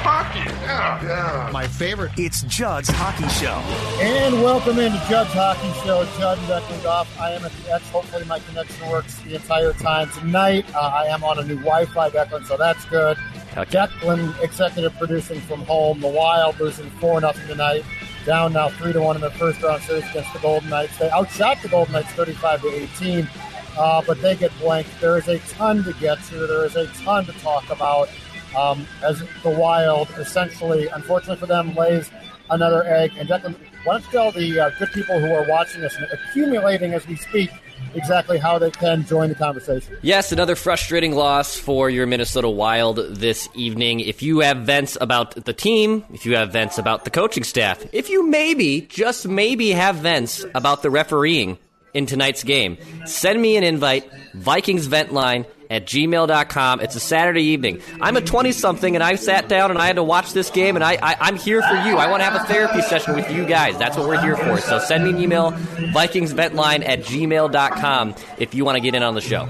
Hockey, yeah, yeah. My favorite. It's Judd's Hockey Show. And welcome into Judd's Hockey Show. Judd and Declan Goff. I am at the X. Hopefully, my connection works the entire time tonight. Uh, I am on a new Wi-Fi, Declan, so that's good. Okay. Declan, executive producing from home. The Wild losing four nothing tonight. Down now three to one in the first round series against the Golden Knights. They outshot the Golden Knights thirty-five to eighteen, uh, but they get blanked. There is a ton to get to. There is a ton to talk about um, as the Wild essentially, unfortunately for them, lays another egg. And Declan, why don't you tell the uh, good people who are watching us and accumulating as we speak exactly how they can join the conversation? Yes, another frustrating loss for your Minnesota Wild this evening. If you have vents about the team, if you have vents about the coaching staff, if you maybe, just maybe have vents about the refereeing in tonight's game, send me an invite, Vikings Vent Line at gmail.com. It's a Saturday evening. I'm a 20 something and I sat down and I had to watch this game and I, I, am here for you. I want to have a therapy session with you guys. That's what we're here for. So send me an email, VikingsVentLine at gmail.com if you want to get in on the show.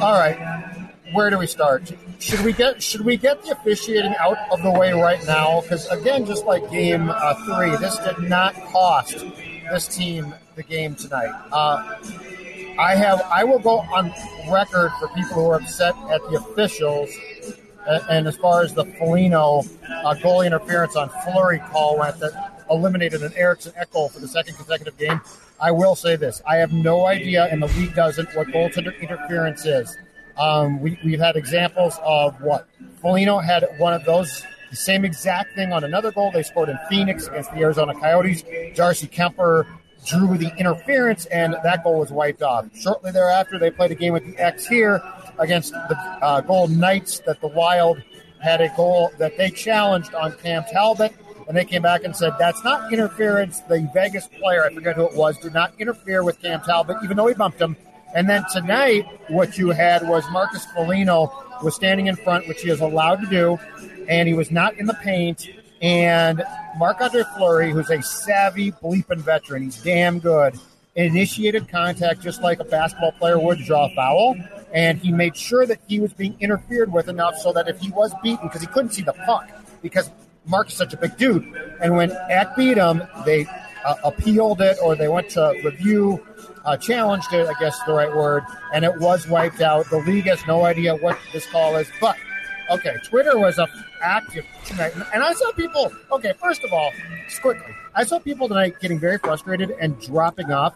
All right. Where do we start? Should we get should we get the officiating out of the way right now? Because again, just like Game uh, Three, this did not cost this team the game tonight. Uh, I have I will go on record for people who are upset at the officials. And, and as far as the Foligno uh, goalie interference on Fleury call went, that eliminated an Eriksson Echo for the second consecutive game. I will say this: I have no idea, and the league doesn't, what goaltender interference is. Um, we, we've had examples of what Foligno had one of those the same exact thing on another goal they scored in Phoenix against the Arizona Coyotes. Darcy Kuemper drew the interference, and that goal was wiped off. Shortly thereafter, they played a game with the X here against the uh, Golden Knights that the Wild had a goal that they challenged on Cam Talbot, and they came back and said that's not interference. The Vegas player, I forget who it was, did not interfere with Cam Talbot, even though he bumped him. And then tonight, what you had was Marcus Foligno was standing in front, which he is allowed to do, and he was not in the paint and Marc Andre Fleury, who's a savvy bleeping veteran, he's damn good, initiated contact just like a basketball player would to draw a foul. And he made sure that he was being interfered with enough so that if he was beaten, because he couldn't see the puck, because Mark is such a big dude. And when Ek beat him, they uh, appealed it or they went to review, uh, challenged it, I guess is the right word, and it was wiped out. The league has no idea what this call is, but Okay, Twitter was up active tonight, and I saw people. Okay, first of all, just quickly, I saw people tonight getting very frustrated and dropping off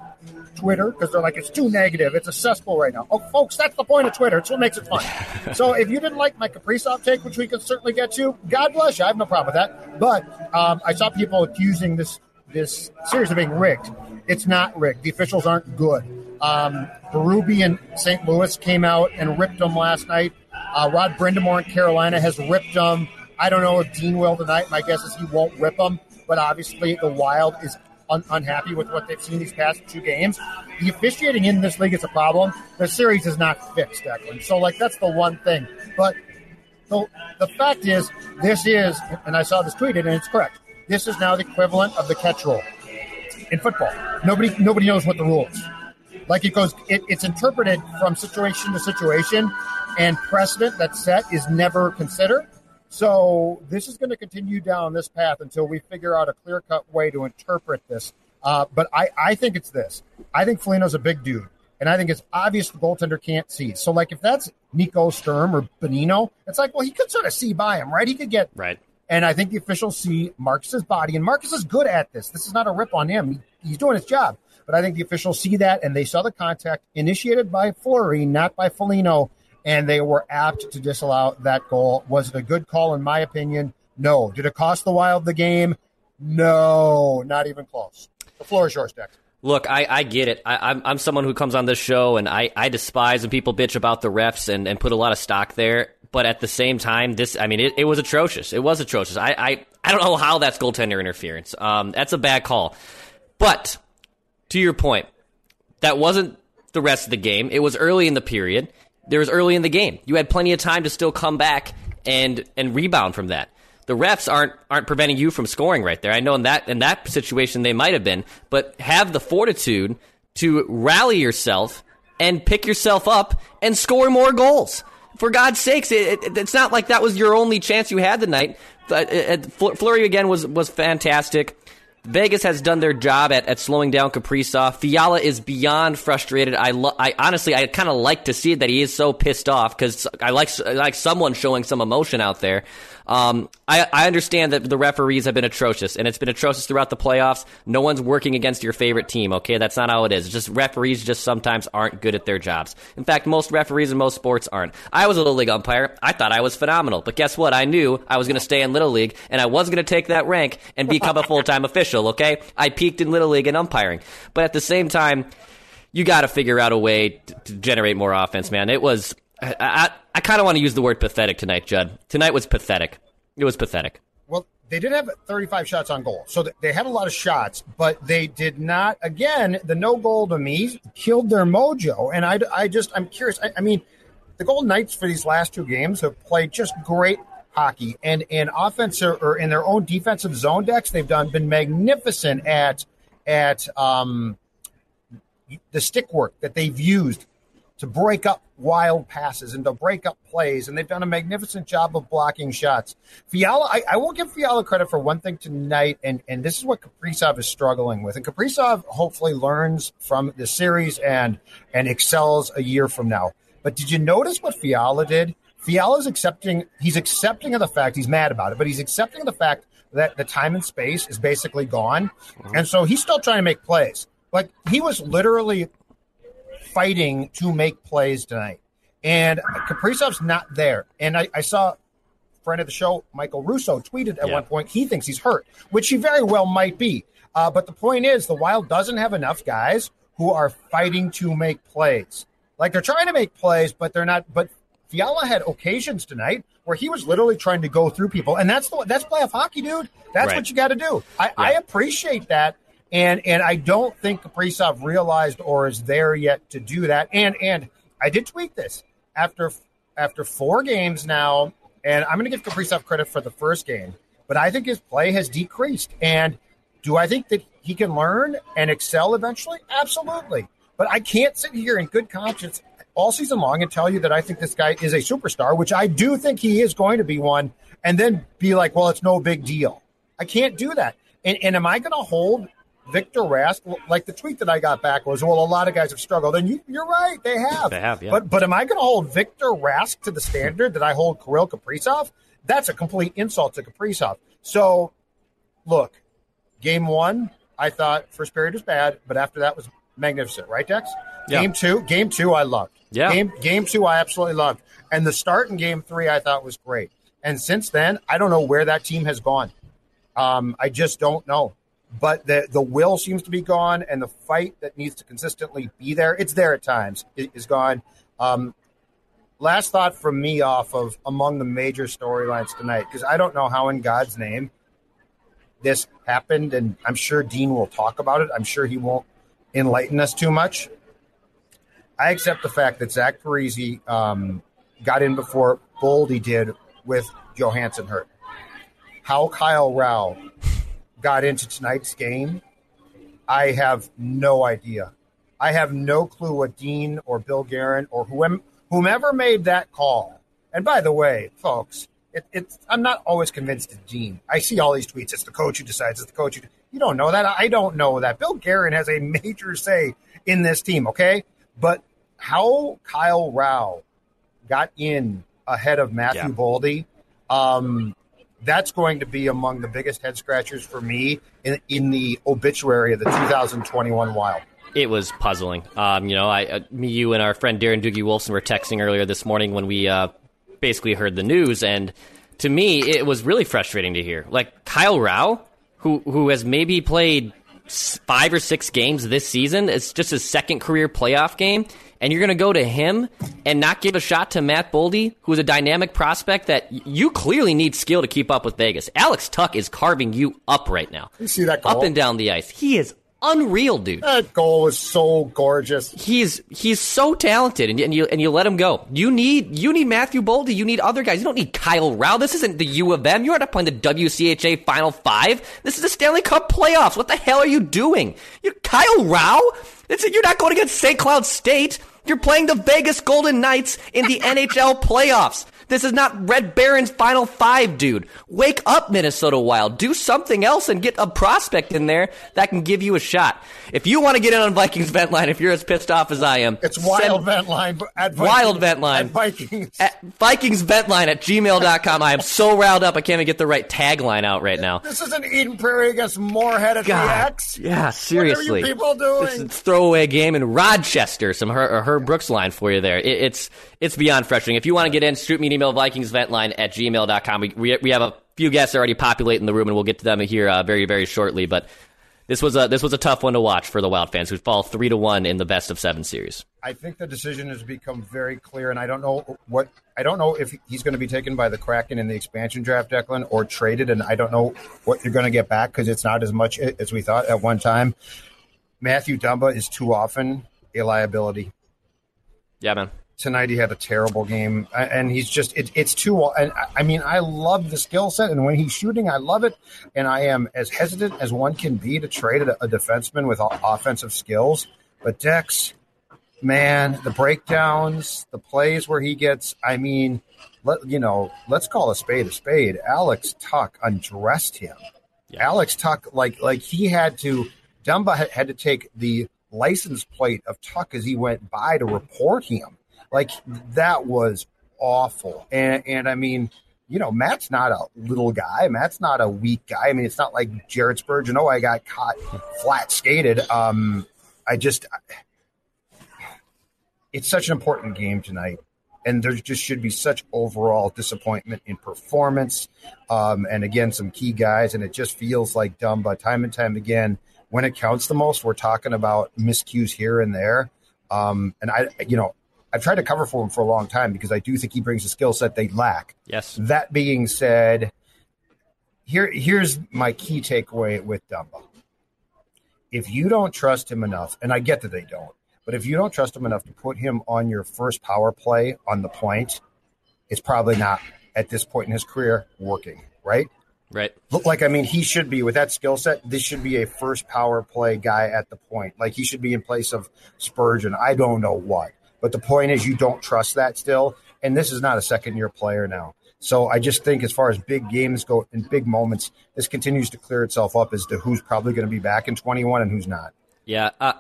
Twitter because they're like, it's too negative. It's a cesspool right now. Oh, folks, that's the point of Twitter. It's what makes it fun. so if you didn't like my Kaprizov take, which we can certainly get to, God bless you. I have no problem with that. But um, I saw people accusing this this series of being rigged. It's not rigged. The officials aren't good. Um, Berube and St. Louis came out and ripped them last night. Uh, Rod Brind'Amour in Carolina has ripped them. I don't know if Dean will tonight. My guess is he won't rip them, but obviously the Wild is un- unhappy with what they've seen these past two games. The officiating in this league is a problem. The series is not fixed, Declan. So, like, that's the one thing. But the, the fact is, this is, and I saw this tweeted, and it's correct. This is now the equivalent of the catch rule in football. Nobody, nobody knows what the rule is. Like it goes, it, it's interpreted from situation to situation, and precedent that's set is never considered. So this is going to continue down this path until we figure out a clear cut way to interpret this. Uh, but I, I think it's this. I think Foligno's a big dude. And I think it's obvious the goaltender can't see. So, like, if that's Nico Sturm or Bonino, it's like, well, he could sort of see by him, right? He could get right. And I think the officials see Marcus's body, and Marcus is good at this. This is not a rip on him. He's doing his job. But I think the officials see that, and they saw the contact initiated by Fleury, not by Foligno, and they were apt to disallow that goal. Was it a good call, in my opinion? No. Did it cost the Wild the game? No, not even close. The floor is yours, Dex. Look, I, I get it. I, am I'm, I'm someone who comes on this show and I, I despise when people bitch about the refs and, and put a lot of stock there. But at the same time, this I mean, it, it was atrocious. It was atrocious. I, I, I don't know how that's goaltender interference. Um, that's a bad call. But to your point, that wasn't the rest of the game. It was early in the period. There was early in the game. You had plenty of time to still come back and and rebound from that the refs aren't aren't preventing you from scoring right there. I know in that in that situation they might have been, but have the fortitude to rally yourself and pick yourself up and score more goals. For God's sakes, it, it, it's not like that was your only chance you had tonight. Uh, Fleury again was was fantastic. Vegas has done their job at, at slowing down Kaprizov. Fiala is beyond frustrated. I, lo- I honestly, I kind of like to see that he is so pissed off because I like I like someone showing some emotion out there. Um, I, I understand that the referees have been atrocious, and it's been atrocious throughout the playoffs. No one's working against your favorite team, okay? That's not how it is. It's just referees just sometimes aren't good at their jobs. In fact, most referees in most sports aren't. I was a Little League umpire. I thought I was phenomenal. But guess what? I knew I was going to stay in Little League, and I was going to take that rank and become a full time official, okay? I peaked in Little League and umpiring. But at the same time, you got to figure out a way to, to generate more offense, man. It was I, I, I kind of want to use the word pathetic tonight, Judd. Tonight was pathetic. It was pathetic. Well, they did have 35 shots on goal. So they had a lot of shots, but they did not, again, the no goal to me killed their mojo. And I, I just, I'm curious. I, I mean, the Golden Knights for these last two games have played just great hockey and and offense or, or in their own defensive zone decks they've done been magnificent at at um, the stick work that they've used to break up wild passes and to break up plays, and they've done a magnificent job of blocking shots. Fiala, I, I will give Fiala credit for one thing tonight, and, and this is what Kaprizov is struggling with. And Kaprizov hopefully learns from the series and and excels a year from now. But did you notice what Fiala did? Fiala's accepting he's accepting of the fact he's mad about it, but he's accepting of the fact that the time and space is basically gone. Mm-hmm. And so he's still trying to make plays. Like he was literally fighting to make plays tonight. And Kaprizov's not there. And I, I saw friend of the show, Michael Russo, tweeted at yeah. one point he thinks he's hurt, which he very well might be. Uh, but the point is, the Wild doesn't have enough guys who are fighting to make plays. Like they're trying to make plays, but they're not. But Fiala had occasions tonight where he was literally trying to go through people, and that's the that's playoff hockey, dude. That's right. what you got to do. I, yeah. I appreciate that and and I don't think Kaprizov realized or is there yet to do that. And and I did tweet this after after four games now, and I'm going to give Kaprizov credit for the first game, but I think his play has decreased. And do I think that he can learn and excel eventually? Absolutely. But I can't sit here in good conscience all season long and tell you that I think this guy is a superstar, which I do think he is going to be one, and then be like, well, it's no big deal. I can't do that. And, and am I going to hold Victor Rask, like the tweet that I got back was, well, a lot of guys have struggled. And you, are right, they have. They have, yeah. But, but am I going to hold Victor Rask to the standard that I hold Kirill Kaprizov? That's a complete insult to Kaprizov. So, look, game one, I thought first period was bad, but after that was magnificent, right, Dex? Yeah. Game two, game two, I loved. Yeah. Game, game two, I absolutely loved. And the start in game three, I thought was great. And since then, I don't know where that team has gone. Um, I just don't know but the the will seems to be gone, and the fight that needs to consistently be there, it's there at times, is gone. Um, last thought from me off of among the major storylines tonight, because I don't know how in God's name this happened, and I'm sure Dean will talk about it. I'm sure he won't enlighten us too much. I accept the fact that Zach Parise um, got in before Boldy did with Johansson hurt. How Kyle Rau got into tonight's game, I have no idea. I have no clue what Dean or Bill Guerin or whomever made that call. And by the way, folks, it, it's I'm not always convinced it's Dean. I see all these tweets. It's the coach who decides. It's the coach who. You don't know that. I don't know that. Bill Guerin has a major say in this team. Okay, But how Kyle Rau got in ahead of Matthew Yeah. Boldy, um, that's going to be among the biggest head scratchers for me in, in the obituary of the 2021 Wild. It was puzzling. Um, you know, I, uh, me, you, and our friend Darren Doogie Wolfson were texting earlier this morning when we uh, basically heard the news, and to me, it was really frustrating to hear. Like Kyle Rau, who who has maybe played five or six games this season, it's just his second career playoff game, and you're going to go to him and not give a shot to Matt Boldy, who's a dynamic prospect that you clearly need skill to keep up with Vegas. Alex Tuch is carving you up right now, You see that goal? up and down the ice. He is unreal, dude That goal was so gorgeous. he's he's so talented, and, and you and you let him go. You need you need Matthew Boldy. You need other guys. You don't need Kyle Rau. This isn't the U of M. You're not playing the WCHA Final Five. This is the Stanley Cup playoffs. What the hell are you doing? You Kyle Rau? It's, you're not going against St. Cloud State. You're playing the Vegas Golden Knights in the NHL playoffs. This is not Red Baron's Final Five, dude. Wake up, Minnesota Wild. Do something else and get a prospect in there that can give you a shot. If you want to get in on Vikings vent line, if you're as pissed off as I am, It's wild vent line at Vikings, Wild vent line. at Vikings. at Vikings vent line at gmail.com. I am so riled up. I can't even get the right tagline out right now. this is an Eden Prairie against Moorhead at the X. Yeah, seriously. What are you people doing? This is throwaway game in Rochester. Some Her, Herb Brooks line for you there. It, it's it's beyond frustrating. If you want to get in, shoot me email, VikingsVentline at gmail.com. We, we, we have a few guests already populating the room, and we'll get to them here uh, very, very shortly. But this was a this was a tough one to watch for the Wild fans who fall three to one in the best of seven series. I think the decision has become very clear, and I don't know what I don't know if he's going to be taken by the Kraken in the expansion draft, Declan, or traded, and I don't know what you're going to get back because it's not as much as we thought at one time. Mathew Dumba is too often a liability. Yeah, man. Tonight he had a terrible game, and he's just it, it's too. And I- mean, I love the skill set, and when he's shooting, I love it. And I am as hesitant as one can be to trade a, a defenseman with offensive skills. But Dex, man, the breakdowns, the plays where he gets, I mean, let you know, let's call a spade a spade. Alex Tuch undressed him. Alex Tuch, like like he had to, Dumba had to take the license plate of Tuch as he went by to report him. Like that was awful. And and I mean, you know, Matt's not a little guy. Matt's not a weak guy. I mean, it's not like Jared Spurgeon. Oh, I got caught flat skated. Um, I just, it's such an important game tonight. And there just should be such overall disappointment in performance. Um, and again, some key guys. And it just feels like Dumba time and time again. When it counts the most, we're talking about miscues here and there. Um, and I, you know, I've tried to cover for him for a long time because I do think he brings a skill set they lack. Yes. That being said, here here's my key takeaway with Dumba. If you don't trust him enough, and I get that they don't, but if you don't trust him enough to put him on your first power play on the point, it's probably not at this point in his career working, right? Right. Look like I mean he should be with that skill set. This should be a first power play guy at the point. Like he should be in place of Spurgeon. I don't know what, but the point is you don't trust that still. And this is not a second year player now. So I just think as far as big games go and big moments, this continues to clear itself up as to who's probably going to be back in 21 and who's not. Yeah, uh,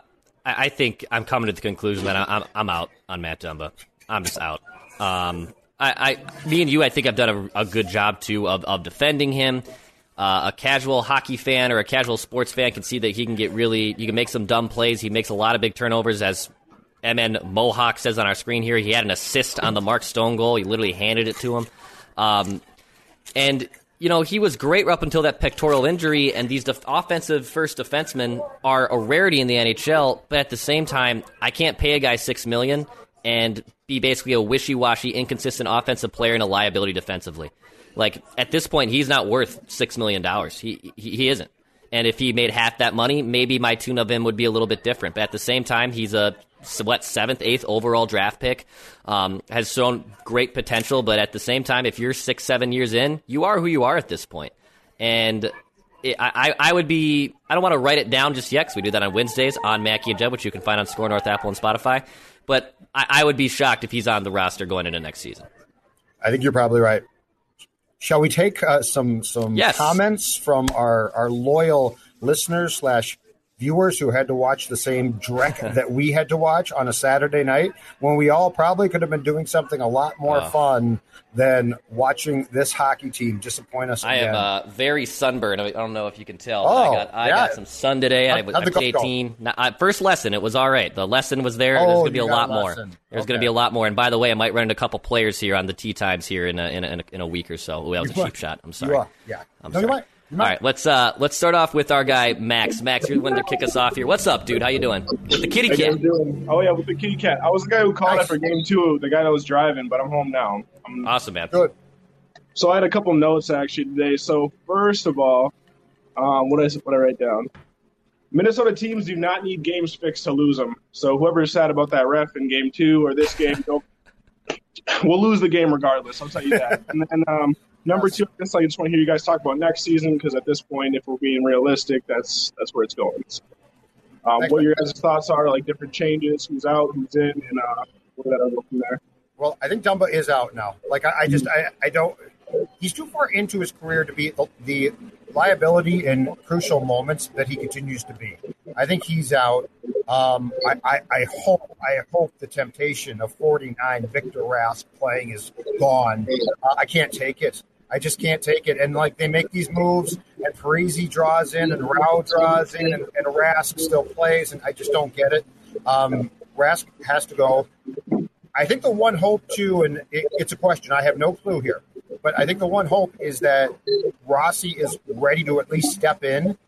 I, think I'm coming to the conclusion that I'm I'm out on Matt Dumba. I'm just out. Um, I, I, me and you, I think I've done a, a good job too of, of defending him. Uh, a casual hockey fan or a casual sports fan can see that he can get really, you can make some dumb plays. He makes a lot of big turnovers, as MN Mohawk says on our screen here. He had an assist on the Mark Stone goal. He literally handed it to him. Um, and you know he was great up until that pectoral injury. And these def- offensive first defensemen are a rarity in the NHL. But at the same time, I can't pay a guy six million and be basically a wishy-washy, inconsistent offensive player and a liability defensively. Like at this point, he's not worth six million dollars. He, he he isn't. And if he made half that money, maybe my tune of him would be a little bit different. But at the same time, he's a what seventh, eighth overall draft pick. Um, has shown great potential, but at the same time, if you're six, seven years in, you are who you are at this point. And it, I, I would be. I don't want to write it down just yet because we do that on Wednesdays on Mackie and Jeb, which you can find on Score North, Apple, and Spotify. But I, I would be shocked if he's on the roster going into next season. I think you're probably right. Shall we take uh, some some Yes. comments from our our loyal listeners slash viewers who had to watch the same dreck that we had to watch on a Saturday night when we all probably could have been doing something a lot more Oh. fun than watching this hockey team disappoint us I again. am uh, very sunburned. I don't know if you can tell. Oh, I got I yeah. got some sun today. I, How'd- was I golf 18. Now, I, first lesson, it was all right. The lesson was there. Oh, There's going to be a lot more. There's going to be a lot more. And by the way, I might run into a couple players here on the tee times here in a, in a, in a, in a week or so. Oh, that was a cheap shot. I'm sorry. yeah. I'm no, you sorry. All let's uh let's start off with our guy Max. Max, you're the one to kick us off here. What's up, dude? How you doing? With the kitty cat. Oh yeah, with the kitty cat. I was the guy who called Nice. for game two, the guy that was driving, but I'm home now. I'm, Awesome, man. Good. so I had a couple notes actually today. So first of all, um, what I what I write down. Minnesota teams do not need games fixed to lose them. So whoever's sad about that ref in game two or this game, don't, we'll lose the game regardless. I'll tell you that. and then um, number two, I guess I just want to hear you guys talk about next season because at this point, if we're being realistic, that's that's where it's going. So, um, what your guys' thoughts are, like different changes, who's out, who's in, and uh, we'll let from there. Well, I think Dumba is out now. Like I, I just I, I don't. He's too far into his career to be the, the liability in crucial moments that he continues to be. I think he's out. Um, I, I, I hope I hope the temptation of 49 Victor Rask playing is gone. Uh, I can't take it. I just can't take it. And like they make these moves, and Parise draws in, and Rau draws in, and, and Rask still plays, and I just don't get it. Um, Rask has to go. I think the one hope too, and it, it's a question. I have no clue here, but I think the one hope is that Rossi is ready to at least step in,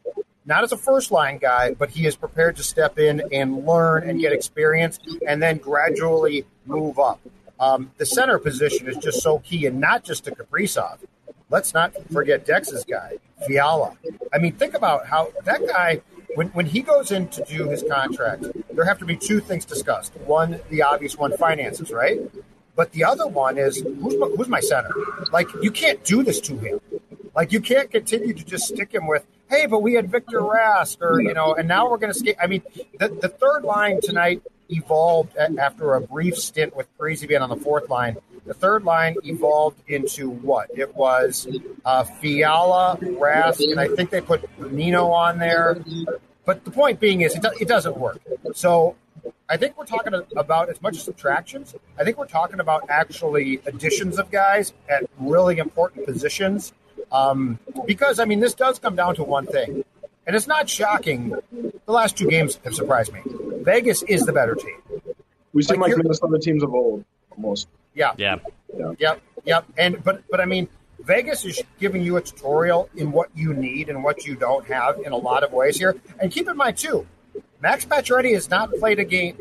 not as a first line guy, but he is prepared to step in and learn and get experience, and then gradually move up. Um, the center position is just so key, and not just to Kaprizov. Let's not forget Dex's guy, Fiala. I mean, think about how that guy, when, when he goes in to do his contract, there have to be two things discussed. One, the obvious one, finances, right? But the other one is who's my, who's my center? Like, you can't do this to him. Like, you can't continue to just stick him with, hey, but we had Victor Rask, or, you know, and now we're going to skate. I mean, the, the third line tonight evolved after a brief stint with Parise being on the fourth line. The third line evolved into what? It was uh, Fiala, Rask, and I think they put Nino on there. But the point being is, it, do, it doesn't work. So I think we're talking about as much as subtractions. I think we're talking about actually additions of guys at really important positions. Um, because I mean, this does come down to one thing, and it's not shocking. The last two games have surprised me. Vegas is the better team. We seem Like like you're- Minnesota teams of old, almost. Yeah, Yeah. Yep, yep. And but but I mean, Vegas is giving you a tutorial in what you need and what you don't have in a lot of ways here. And keep in mind too, Max Pacioretty has not played a game.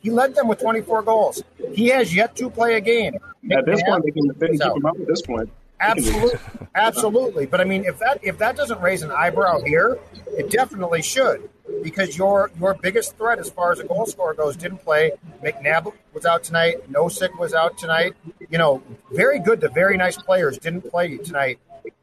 He led them with 24 goals. He has yet to play a game. At this McNabb point, they can, they can keep him up at this point. Absolutely, absolutely. But I mean, if that if that doesn't raise an eyebrow here, it definitely should, because your your biggest threat as far as a goal scorer goes didn't play. McNabb was out tonight. Nosek was out tonight. You know, very good to very nice players didn't play tonight,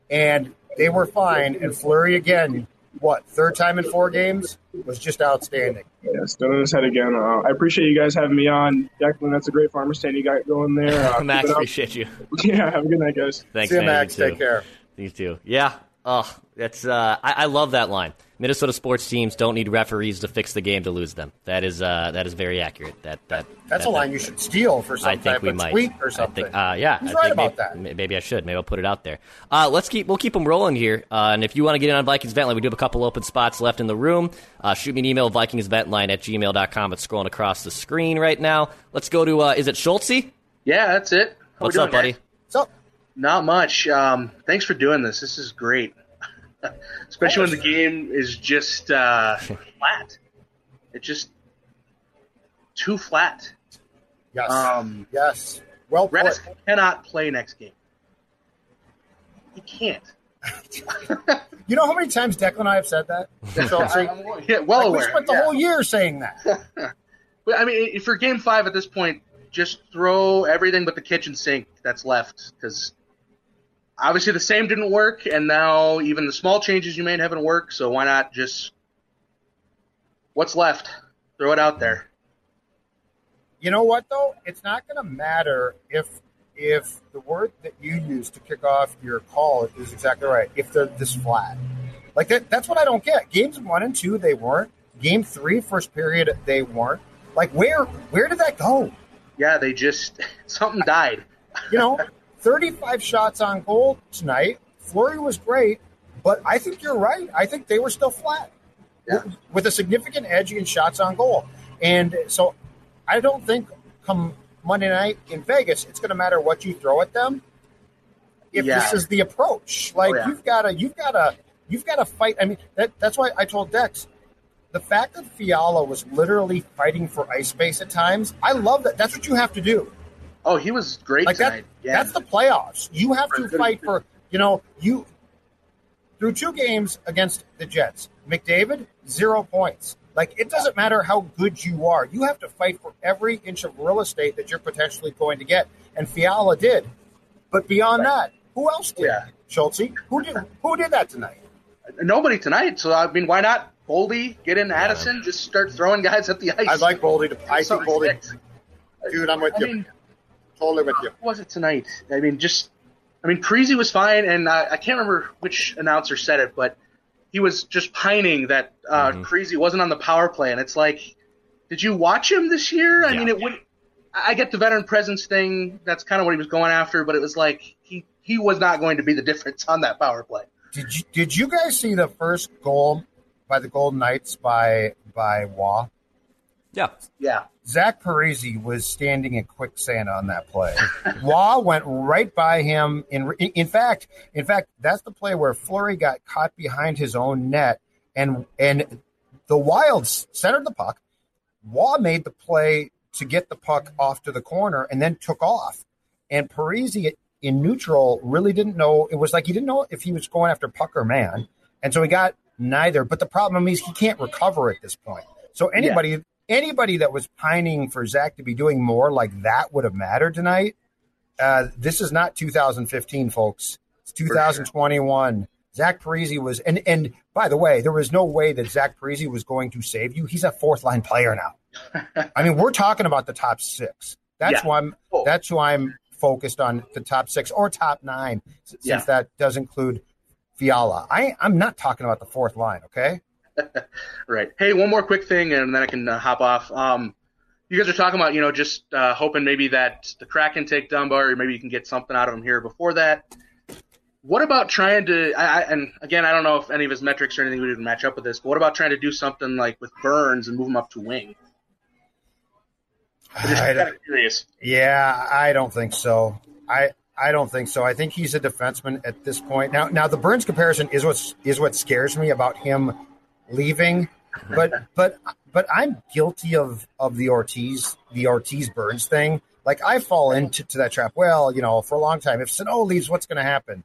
and they were fine. And Fleury again, what third time in four games was just outstanding. Yeah, still in his head again. Uh, I appreciate you guys having me on. Declan, that's a great farmer stand you got going there. Uh, Max, keep it up. appreciate you. Yeah, have a good night, guys. Thanks, See you, man. Max. You. Take care. You too. Yeah. Oh, that's. Uh, I, I love that line. Minnesota sports teams don't need referees to fix the game to lose them. That is. Uh, that is very accurate. That. That. That's that, a line that- you should steal for some I think type we of might. tweet or I something. think, uh, yeah, He's I right think about maybe, that. Maybe I should. Maybe I'll put it out there. Uh, let's keep. We'll keep them rolling here. Uh, and if you want to get in on Vikings Vent Line, we do have a couple open spots left in the room. Uh, shoot me an email, VikingsVentLine at gmail.com. It's scrolling across the screen right now. Let's go to. Uh, is it Schultze? Yeah, that's it. How we What's doing, up, buddy? guys? So Not much. Um, thanks for doing this. This is great, especially when the game is just uh, flat. It's just too flat. yes, Um, yes. Well put. Rask cannot play next game. He can't. You know how many times Declan and I have said that? So, so, I'm yeah, well like, we spent the yeah. whole year saying that. But I mean, for Game Five at this point, just throw everything but the kitchen sink that's left because obviously the same didn't work, and now even the small changes you made haven't worked. So why not just what's left? Throw it out there. You know what though? It's not going to matter if if the word that you use to kick off your call is exactly right. If they're this flat, like that, that's what I don't get. Games one and two, they weren't. game three, first period, they weren't. Like, where where did that go? Yeah, they just something died. You know, 35 shots on goal tonight. Fleury was great, but I think you're right. I think they were still flat Yeah. with, with a significant edge in shots on goal. And so I don't think come Monday night in Vegas, it's going to matter what you throw at them. If Yeah. this is the approach, like Oh, yeah. you've got to, you've got to, you've got to fight. I mean, that, that's why I told Dex the fact that Fiala was literally fighting for ice space at times. I love that. That's what you have to do. Oh, he was great Like That, yeah. That's the playoffs. You have to fight for, you know, you through two games against the Jets. McDavid, zero points. Like it doesn't matter how good you are. You have to fight for every inch of real estate that you're potentially going to get. And Fiala did. But beyond that, who else did? Yeah. Schultze? Who did who did that tonight? Nobody tonight. So I mean, why not Boldy get in Addison? Just start throwing guys at the ice. I like Boldy to I think Boldy dude, I'm with I you. mean, totally with you. What was it tonight? I mean, just, I mean, Parise was fine, and I, I can't remember which announcer said it, but he was just pining that uh. Parise wasn't on the power play, and it's like, did you watch him this year? I Yeah. mean, it would. I get the veteran presence thing. That's kind of what he was going after, but it was like he he was not going to be the difference on that power play. Did you did you guys see the first goal by the Golden Knights by by Waugh? Yeah. Yeah, Zach Parise was standing in quicksand on that play. Waugh went right by him. In in fact, in fact, that's the play where Fleury got caught behind his own net, and and the Wilds centered the puck. Waugh made the play to get the puck off to the corner, and then took off. And Parise in neutral really didn't know. It was like he didn't know if he was going after puck or man, and so he got neither. But the problem is he can't recover at this point. So anybody anybody that was pining for Zach to be doing more like that would have mattered tonight. Uh, this is not 2015, folks. It's 2021. Zach Parise was, and and by the way, there was no way that Zach Parise was going to save you. He's a fourth line player now. I mean, we're talking about the top six. That's Yeah. why I'm. Oh. That's who I'm focused on. The top six or top nine, since Yeah. that does include Fiala. I I'm not talking about the fourth line. Okay. Right. Hey, one more quick thing, and then I can uh, hop off. Um, you guys are talking about, you know, just uh, hoping maybe that the Kraken take Dumba, or maybe you can get something out of him here before that. What about trying to? I, I, and again, I don't know if any of his metrics or anything would even match up with this. But what about trying to do something like with Burns and move him up to wing? I'm just kind of curious. Yeah, I don't think so. I I don't think so. I think he's a defenseman at this point. Now now the Burns comparison is what is what scares me about him leaving. But but but I'm guilty of of the Ortiz the Ortiz Burns thing. Like I fall into to that trap. Well, you know, for a long time, if Sano leaves, what's going to happen?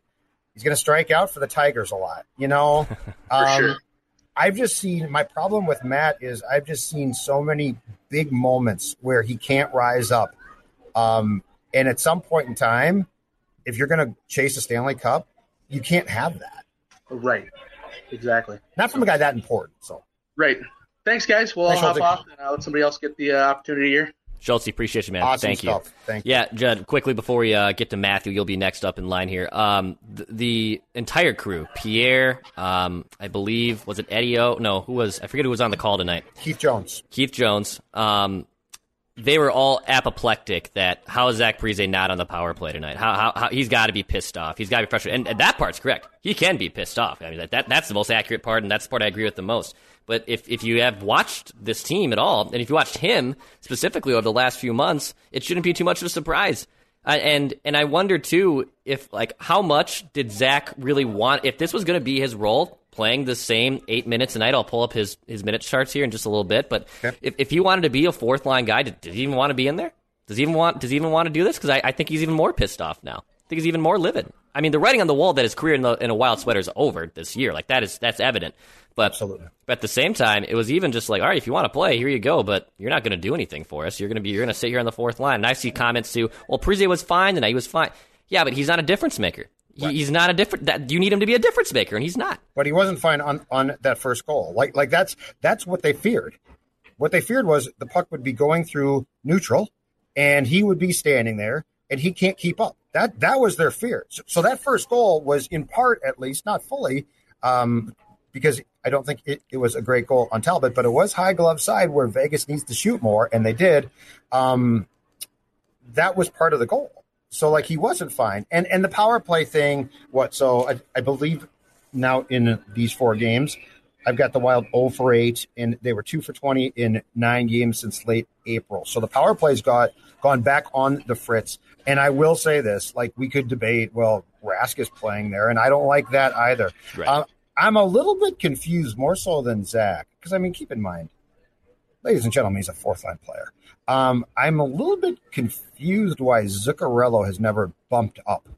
He's going to strike out for the Tigers a lot. You know, Um, sure. I've just seen my problem with Matt is I've just seen so many big moments where he can't rise up. Um, and at some point in time, if you're going to chase a Stanley Cup, you can't have that. Right. Exactly. Not from a guy that important. So Right. Thanks, guys. Well, Thanks, I'll hop Shelby. off and I'll let somebody else get the uh, opportunity here. Schultz, appreciate you, man. awesome Thank you. Thank you. Yeah, Judd, quickly before we uh, get to Matthew, you'll be next up in line here. Um, the, the entire crew, Pierre, um, I believe, was it Eddie O? No, who was, I forget who was on the call tonight. Keith Jones. Keith Jones. Um, they were all apoplectic that how is Zach Parise not on the power play tonight? How, how, how he's got to be pissed off. He's got to be frustrated, and, and that part's correct. He can be pissed off. I mean, that, that that's the most accurate part, and that's the part I agree with the most. But if if you have watched this team at all, and if you watched him specifically over the last few months, it shouldn't be too much of a surprise. Uh, and and I wonder too if like how much did Zach really want? If this was going to be his role, playing the same eight minutes a night, I'll pull up his his minute charts here in just a little bit. But if if he wanted to be a fourth line guy, did, did he even want to be in there? Does he even want Does he even want to do this? Because I, I think he's even more pissed off now. I think he's even more livid. I mean, the writing on the wall that his career in, the, in a wild sweater is over this year. Like that is that's evident. But Absolutely. but at the same time, it was even just like, all right, if you want to play, here you go. But you're not going to do anything for us. You're going to be you're going to sit here on the fourth line. And I see comments too. Well, Prize was fine tonight. He was fine. Yeah, but he's not a difference maker. He, he's not a different. That you need him to be a difference maker, and he's not. But he wasn't fine on, on that first goal. Like like that's that's what they feared. What they feared was the puck would be going through neutral, and he would be standing there, and he can't keep up. That that was their fear. So, so that first goal was in part, at least, not fully, um, because I don't think it, it was a great goal on Talbot, but it was high glove side where Vegas needs to shoot more, and they did. Um, that was part of the goal. So like he wasn't fine, and and the power play thing. What? So I, I believe now in these four games, I've got the Wild 0 for 8, and they were 2 for 20 in nine games since late April. So the power play's got gone back on the fritz. And I will say this: like we could debate, well, Rask is playing there, and I don't like that either. Right. Uh, I'm a little bit confused, more so than Zach, because I mean, keep in mind, ladies and gentlemen, he's a fourth line player. Um, I'm a little bit confused why Zuccarello has never bumped up.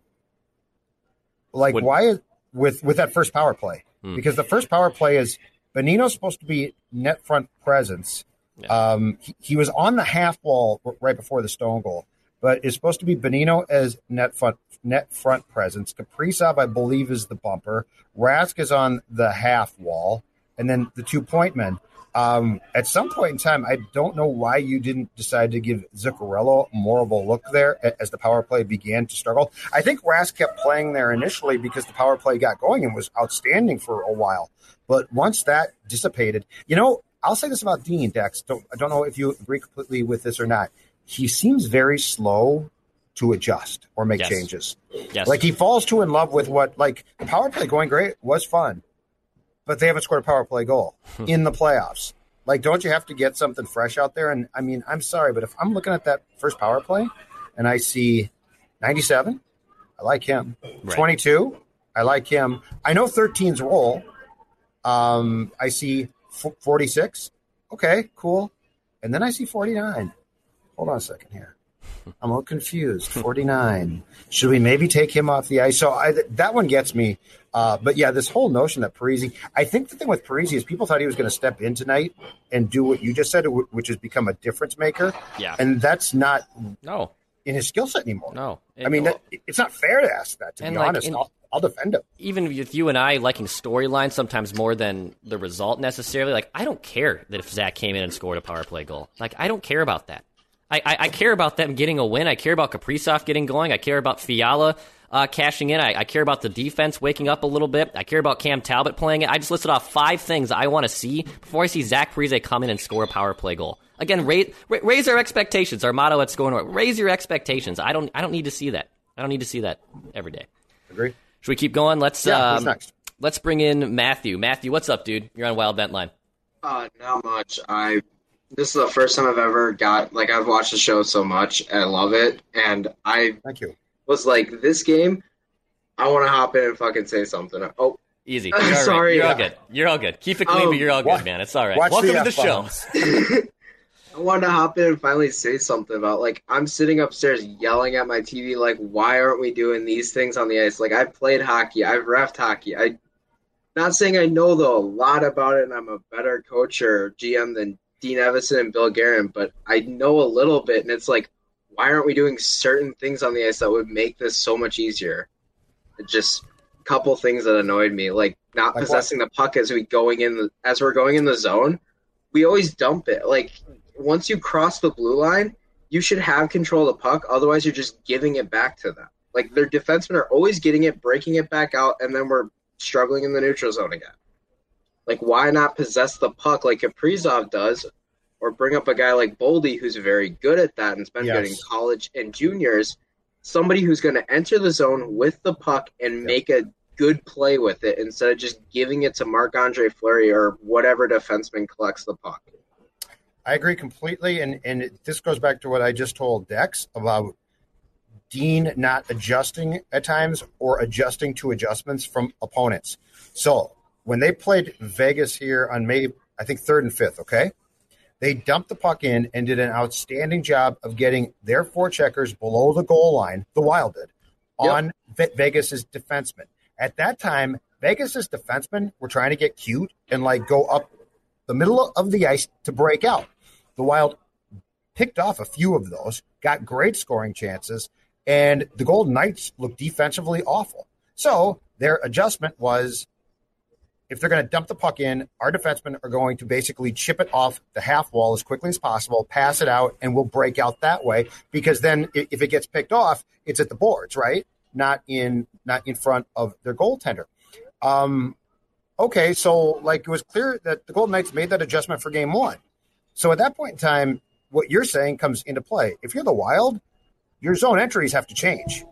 Like, why with with that first power play? Hmm. Because the first power play is Bonino's supposed to be net front presence. Yeah. Um, he, he was on the half wall right before the stone goal, but it's supposed to be Bonino as net front net front presence. Kaprizov, I believe, is the bumper. Rask is on the half wall, and then the two point men. Um, at some point in time, I don't know why you didn't decide to give Zuccarello more of a look there as the power play began to struggle. I think Rask kept playing there initially because the power play got going and was outstanding for a while. But once that dissipated, you know, I'll say this about Dean Dex. Don't, I don't know if you agree completely with this or not. He seems very slow to adjust or make Yes. changes. Yes. Like he falls too in love with what like the power play going great was fun, but they haven't scored a power play goal in the playoffs. Like, don't you have to get something fresh out there? And I mean, I'm sorry, but if I'm looking at that first power play and I see 97, I like him. Right. 22, I like him. I know 13's role. Um, I see 46. Okay, cool. And then I see 49. Hold on a second here. I'm a little confused. 49. Should we maybe take him off the ice? So I, that one gets me. Uh, but yeah, this whole notion that Parise, I think the thing with Parise is people thought he was going to step in tonight and do what you just said, which is become a difference maker. Yeah. And that's not no, in his skill set anymore. no. I mean, that, it's not fair to ask that, to be like honest. in- I'll, I'll defend him. even with you and I liking storyline sometimes more than the result necessarily, like I don't care that if Zach came in and scored a power play goal. Like I don't care about that. I, I, I care about them getting a win. I care about Kaprizov getting going. I care about Fiala uh, cashing in. I, I care about the defense waking up a little bit. I care about Cam Talbot playing it. I just listed off five things I want to see before I see Zach Parise come in and score a power play goal. Again, raise, raise our expectations. Our motto at Score North: raise your expectations. I don't I don't need to see that. I don't need to see that every day. Agree? Should we keep going? Let's Yeah, who's um, next? let's bring in Matthew. Matthew, what's up, dude? You're on Wild Vent Line. Uh, not much. I this is the first time I've ever got like I've watched the show so much and I love it, and I Thank you. Was like, this game, I want to hop in and fucking say something. Oh, Easy. You're all right. Sorry. You're all good. You're all good. Keep it clean, Um, but you're all good, watch- man. It's all right. watch Welcome the to the show. F-bombs. I wanted to hop in and finally say something about like I'm sitting upstairs yelling at my TV like, why aren't we doing these things on the ice? Like I've played hockey, I've refed hockey. I not saying I know though a lot about it, and I'm a better coach or GM than Dean Evason and Bill Guerin, but I know a little bit, and it's like, why aren't we doing certain things on the ice that would make this so much easier? Just a couple things that annoyed me, like not Like what? possessing the puck as we going in the, as we're going in the zone. We always dump it. Like once you cross the blue line, you should have control of the puck. Otherwise, you're just giving it back to them. Like their defensemen are always getting it, breaking it back out, and then we're struggling in the neutral zone again. Like, why not possess the puck like Kaprizov does, or bring up a guy like Boldy who's very good at that and's been Yes. good in college and juniors? Somebody who's going to enter the zone with the puck and make a good play with it instead of just giving it to Marc Andre Fleury or whatever defenseman collects the puck. I agree completely, and and it, this goes back to what I just told Dex about Dean not adjusting at times or adjusting to adjustments from opponents. So when they played Vegas here on May, I think third and fifth, okay, they dumped the puck in and did an outstanding job of getting their four checkers below the goal line. The Wild did on Ve- Vegas's defenseman. At that time, Vegas's defensemen were trying to get cute and like go up the middle of the ice to break out. The Wild picked off a few of those, got great scoring chances, and the Golden Knights looked defensively awful. So their adjustment was if they're going to dump the puck in, our defensemen are going to basically chip it off the half wall as quickly as possible, pass it out, and we'll break out that way. Because then, if it gets picked off, it's at the boards, right? Not in not in front of their goaltender. Um, okay, so like it was clear that the Golden Knights made that adjustment for game one. So at that point in time, what you're saying comes into play. If you're the Wild, your zone entries have to change.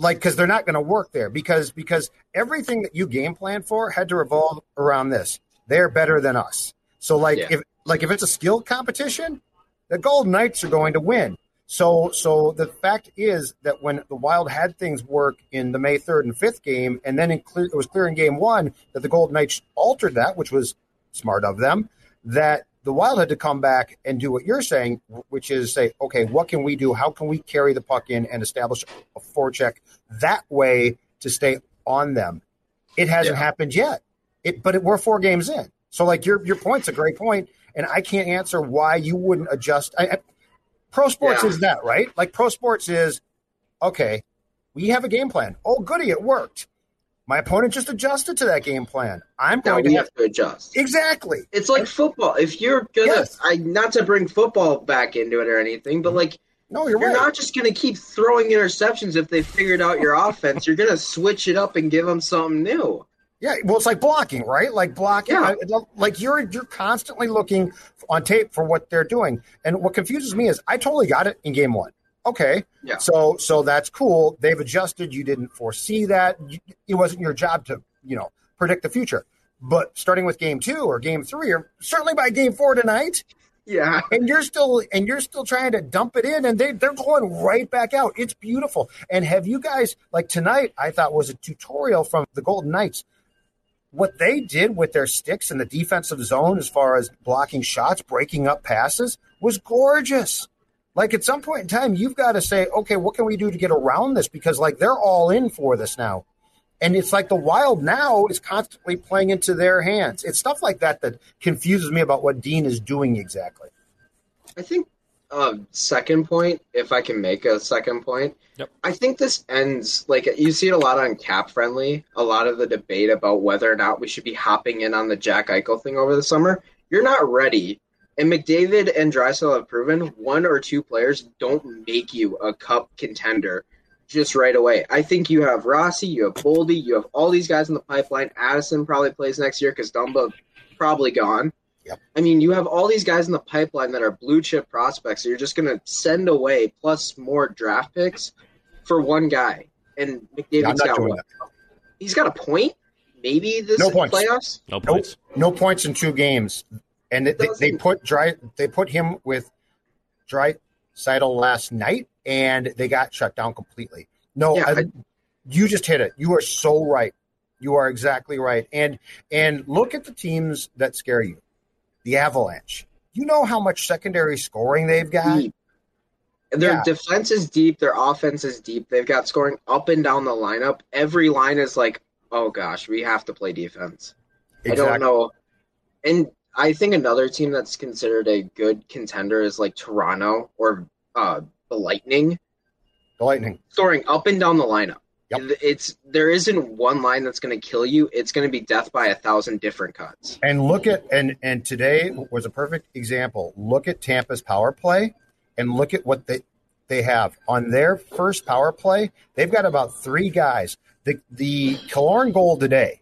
Like because they're not going to work there because because everything that you game plan for had to revolve around this. They're better than us. So like Yeah. if like if it's a skill competition, the Golden Knights are going to win. So so the fact is that when the Wild had things work in the May third and fifth game, and then clear, it was clear in game one that the Golden Knights altered that, which was smart of them. That the Wild had to come back and do what you're saying, which is say, okay, what can we do? How can we carry the puck in and establish a forecheck that way to stay on them? It hasn't Yeah. happened yet. It, but it, we're four games in. So like your your point's a great point, and I can't answer why you wouldn't adjust. I, I, pro sports Yeah. is that right? Like pro sports is okay. We have a game plan. Oh, goody, it worked. My opponent just adjusted to that game plan. I'm Now going we to have to adjust. exactly. It's like football. If you're gonna, Yes. I not to bring football back into it or anything, but like No, you're, you're right. not just gonna keep throwing interceptions if they figured out your offense. You're gonna switch it up and give them something new. Yeah, well, it's like blocking, right? Like blocking, Yeah. Like you're you're constantly looking on tape for what they're doing. And what confuses me is I totally got it in game one. Okay, Yeah. so so that's cool. They've adjusted. You didn't foresee that. It wasn't your job to you know predict the future. But starting with game two or game three, or certainly by game four tonight, Yeah. and you're still and you're still trying to dump it in and they, they're going right back out it's beautiful and have you guys like tonight i thought was a tutorial from the golden knights what they did with their sticks in the defensive zone as far as blocking shots breaking up passes was gorgeous like at some point in time you've got to say okay what can we do to get around this because like they're all in for this now and it's like the wild now is constantly playing into their hands it's stuff like that that confuses me about what dean is doing exactly I think uh, second point, if I can make a second point, Yep. I think this ends like you see it a lot on Cap Friendly. A lot of the debate about whether or not we should be hopping in on the Jack Eichel thing over the summer. You're not ready, and McDavid and Draisaitl have proven one or two players don't make you a Cup contender just right away. I think you have Rossi, you have Boldy, you have all these guys in the pipeline. Addison probably plays next year because Dumba probably gone. Yep. I mean, you have all these guys in the pipeline that are blue chip prospects. So you're just going to send away plus more draft picks for one guy. And Yeah, I'm McDavid's not got one. what? He's got a point, maybe this No points. playoffs. No Nope. points. No points in two games, and they, they, put dry. They put him with dry Seidel last night, and they got shut down completely. No, Yeah, I- I- you just hit it. You are so right. You are exactly right. And and look at the teams that scare you. The Avalanche. You know how much secondary scoring they've got. Deep. Their Yeah. defense is deep. Their offense is deep. They've got scoring up and down the lineup. Every line is like, oh gosh, we have to play defense. I don't know. And I think another team that's considered a good contender is like Toronto or uh, the Lightning, The Lightning. scoring up and down the lineup. Yep. It's there isn't one line that's going to kill you. It's going to be death by a thousand different cuts. And look at and and today was a perfect example. Look at Tampa's power play and look at what they they have on their first power play. They've got about three guys. The the Killorn goal today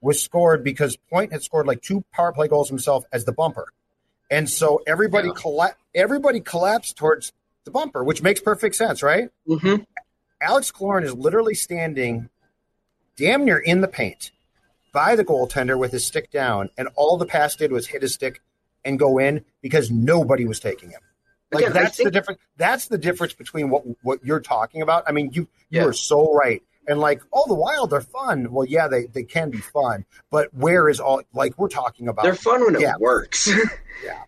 was scored because Point had scored like two power play goals himself as the bumper, and so everybody Yeah. colla- everybody collapsed towards the bumper, which makes perfect sense, right? Mm-hmm. Alex Killorn is literally standing damn near in the paint by the goaltender with his stick down, and all the pass did was hit his stick and go in because nobody was taking him. Like Again, that's the difference. That's the difference between what what you're talking about. I mean, you you Yeah. are so right. And like, all the while they're fun. Well, yeah, they, they can be fun, but where is all like we're talking about? They're fun when it works. Yeah.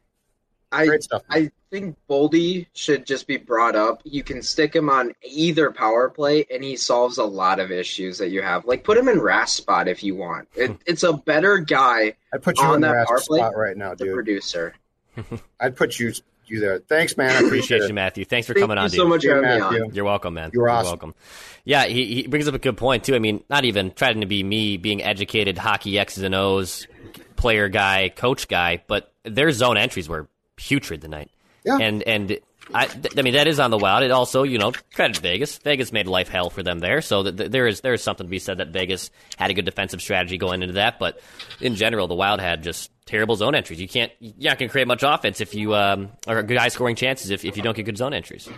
I Great stuff. I think Boldy should just be brought up. You can stick him on either power play, and he solves a lot of issues that you have. Like put him in Ras spot if you want. It, hmm. it's a better guy, I put you on that power play, right now, the dude. producer. I'd put you you there. Thanks, man. I appreciate Appreciate you, Matthew. Thanks for Thank coming you on, so dude. much for Yeah, having me Matthew. on. You're welcome, man. You're awesome. welcome. Yeah, he, he brings up a good point too. I mean, not even trying to be me being educated hockey X's and O's player guy, coach guy, but their zone entries were putrid tonight. Yeah. And and I, th- I mean, that is on the Wild. It also, you know, credit Vegas. Vegas made life hell for them there, so th- th- there is there is something to be said that Vegas had a good defensive strategy going into that. But in general, the Wild had just terrible zone entries. You can't you're not going to create much offense if you um, or good high scoring chances if, if you don't get good zone entries.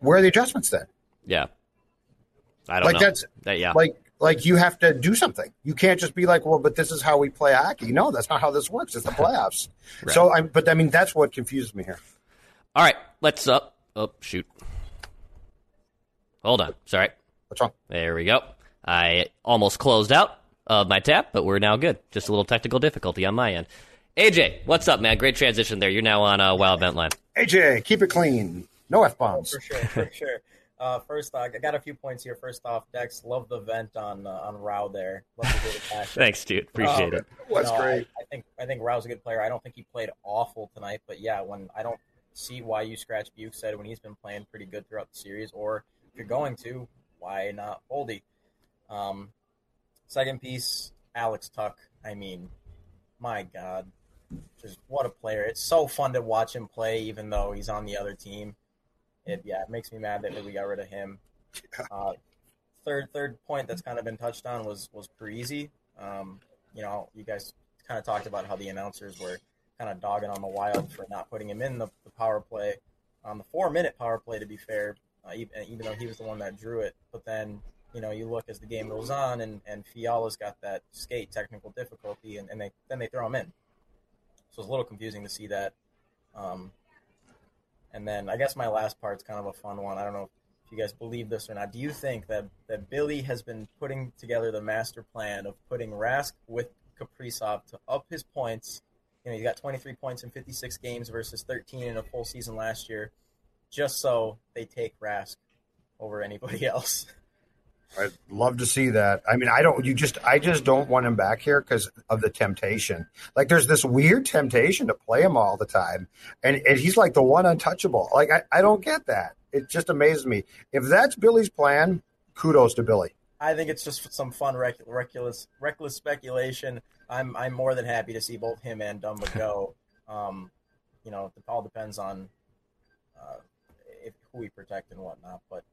Where are the adjustments then? Yeah, I don't like know. that's That- yeah, like like you have to do something. You can't just be like, well, but this is how we play hockey. No, that's not how this works. It's the playoffs. So I'm, but I mean, that's what confuses me here. All right, let's up. Oh shoot! Hold on. Sorry. What's wrong? There we go. I almost closed out of my tap, but we're now good. Just a little technical difficulty on my end. AJ, what's up, man? Great transition there. You're now on a Wild Vent line. AJ, keep it clean. No f bombs. For sure, for sure. Uh, first, uh, I got a few points here. First off, Dex, love the vent on uh, on Rau there. Love the passion. Thanks, dude. Appreciate Um, it. What's no, great? I, I think I think Rau's a good player. I don't think he played awful tonight, but yeah, when I don't see why you scratch Bjugstad when he's been playing pretty good throughout the series, or if you're going to, why not Boldy? Um, second piece, Alex Tuch. I mean, my God, just what a player! It's so fun to watch him play, even though he's on the other team. It yeah, it makes me mad that we got rid of him. Uh, third third point that's kind of been touched on was was Parise. Um, you know, you guys kind of talked about how the announcers were kind of dogging on the Wild for not putting him in the, the power play, on the four minute power play. To be fair, uh, even, even though he was the one that drew it, but then you know you look as the game goes on, and and Fiala's got that skate technical difficulty, and, and they then they throw him in. So it's a little confusing to see that. Um, and then I guess my last part's kind of a fun one. I don't know if you guys believe this or not. Do you think that, that Billy has been putting together the master plan of putting Rask with Kaprizov to up his points? You know, he got 23 points in 56 games versus 13 in a full season last year, just so they take Rask over anybody else. I'd love to see that. I mean, I don't. You just, I just don't want him back here because of the temptation. Like, there's this weird temptation to play him all the time, and, and he's like the one untouchable. Like, I, I don't get that. It just amazes me. If that's Billy's plan, kudos to Billy. I think it's just some fun, rec- reckless, reckless speculation. I'm I'm more than happy to see both him and Dumba go. Um, you know, it all depends on uh, if, who we protect and whatnot. But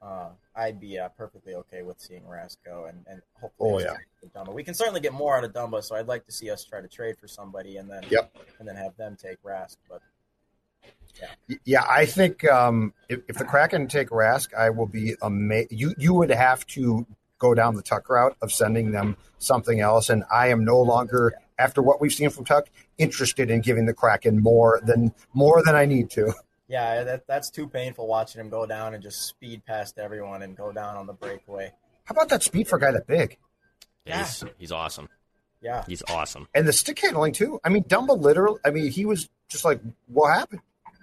uh, I'd be uh, perfectly okay with seeing Rask go and, and hopefully Oh, yeah. Dumba. We can certainly get more out of Dumba, so I'd like to see us try to trade for somebody and then Yep. and then have them take Rask. But Yeah, yeah I think um, if, if the Kraken take Rask, I will be amazed. You you would have to go down the Tuch route of sending them something else, and I am no longer after what we've seen from Tuch interested in giving the Kraken more than more than I need to. Yeah, that, that's too painful watching him go down and just speed past everyone and go down on the breakaway. How about that speed for a guy that big Yeah, he's, he's awesome. Yeah, He's awesome. and the stick handling too? I mean, Dumba literally. I mean, he was just like, what happened?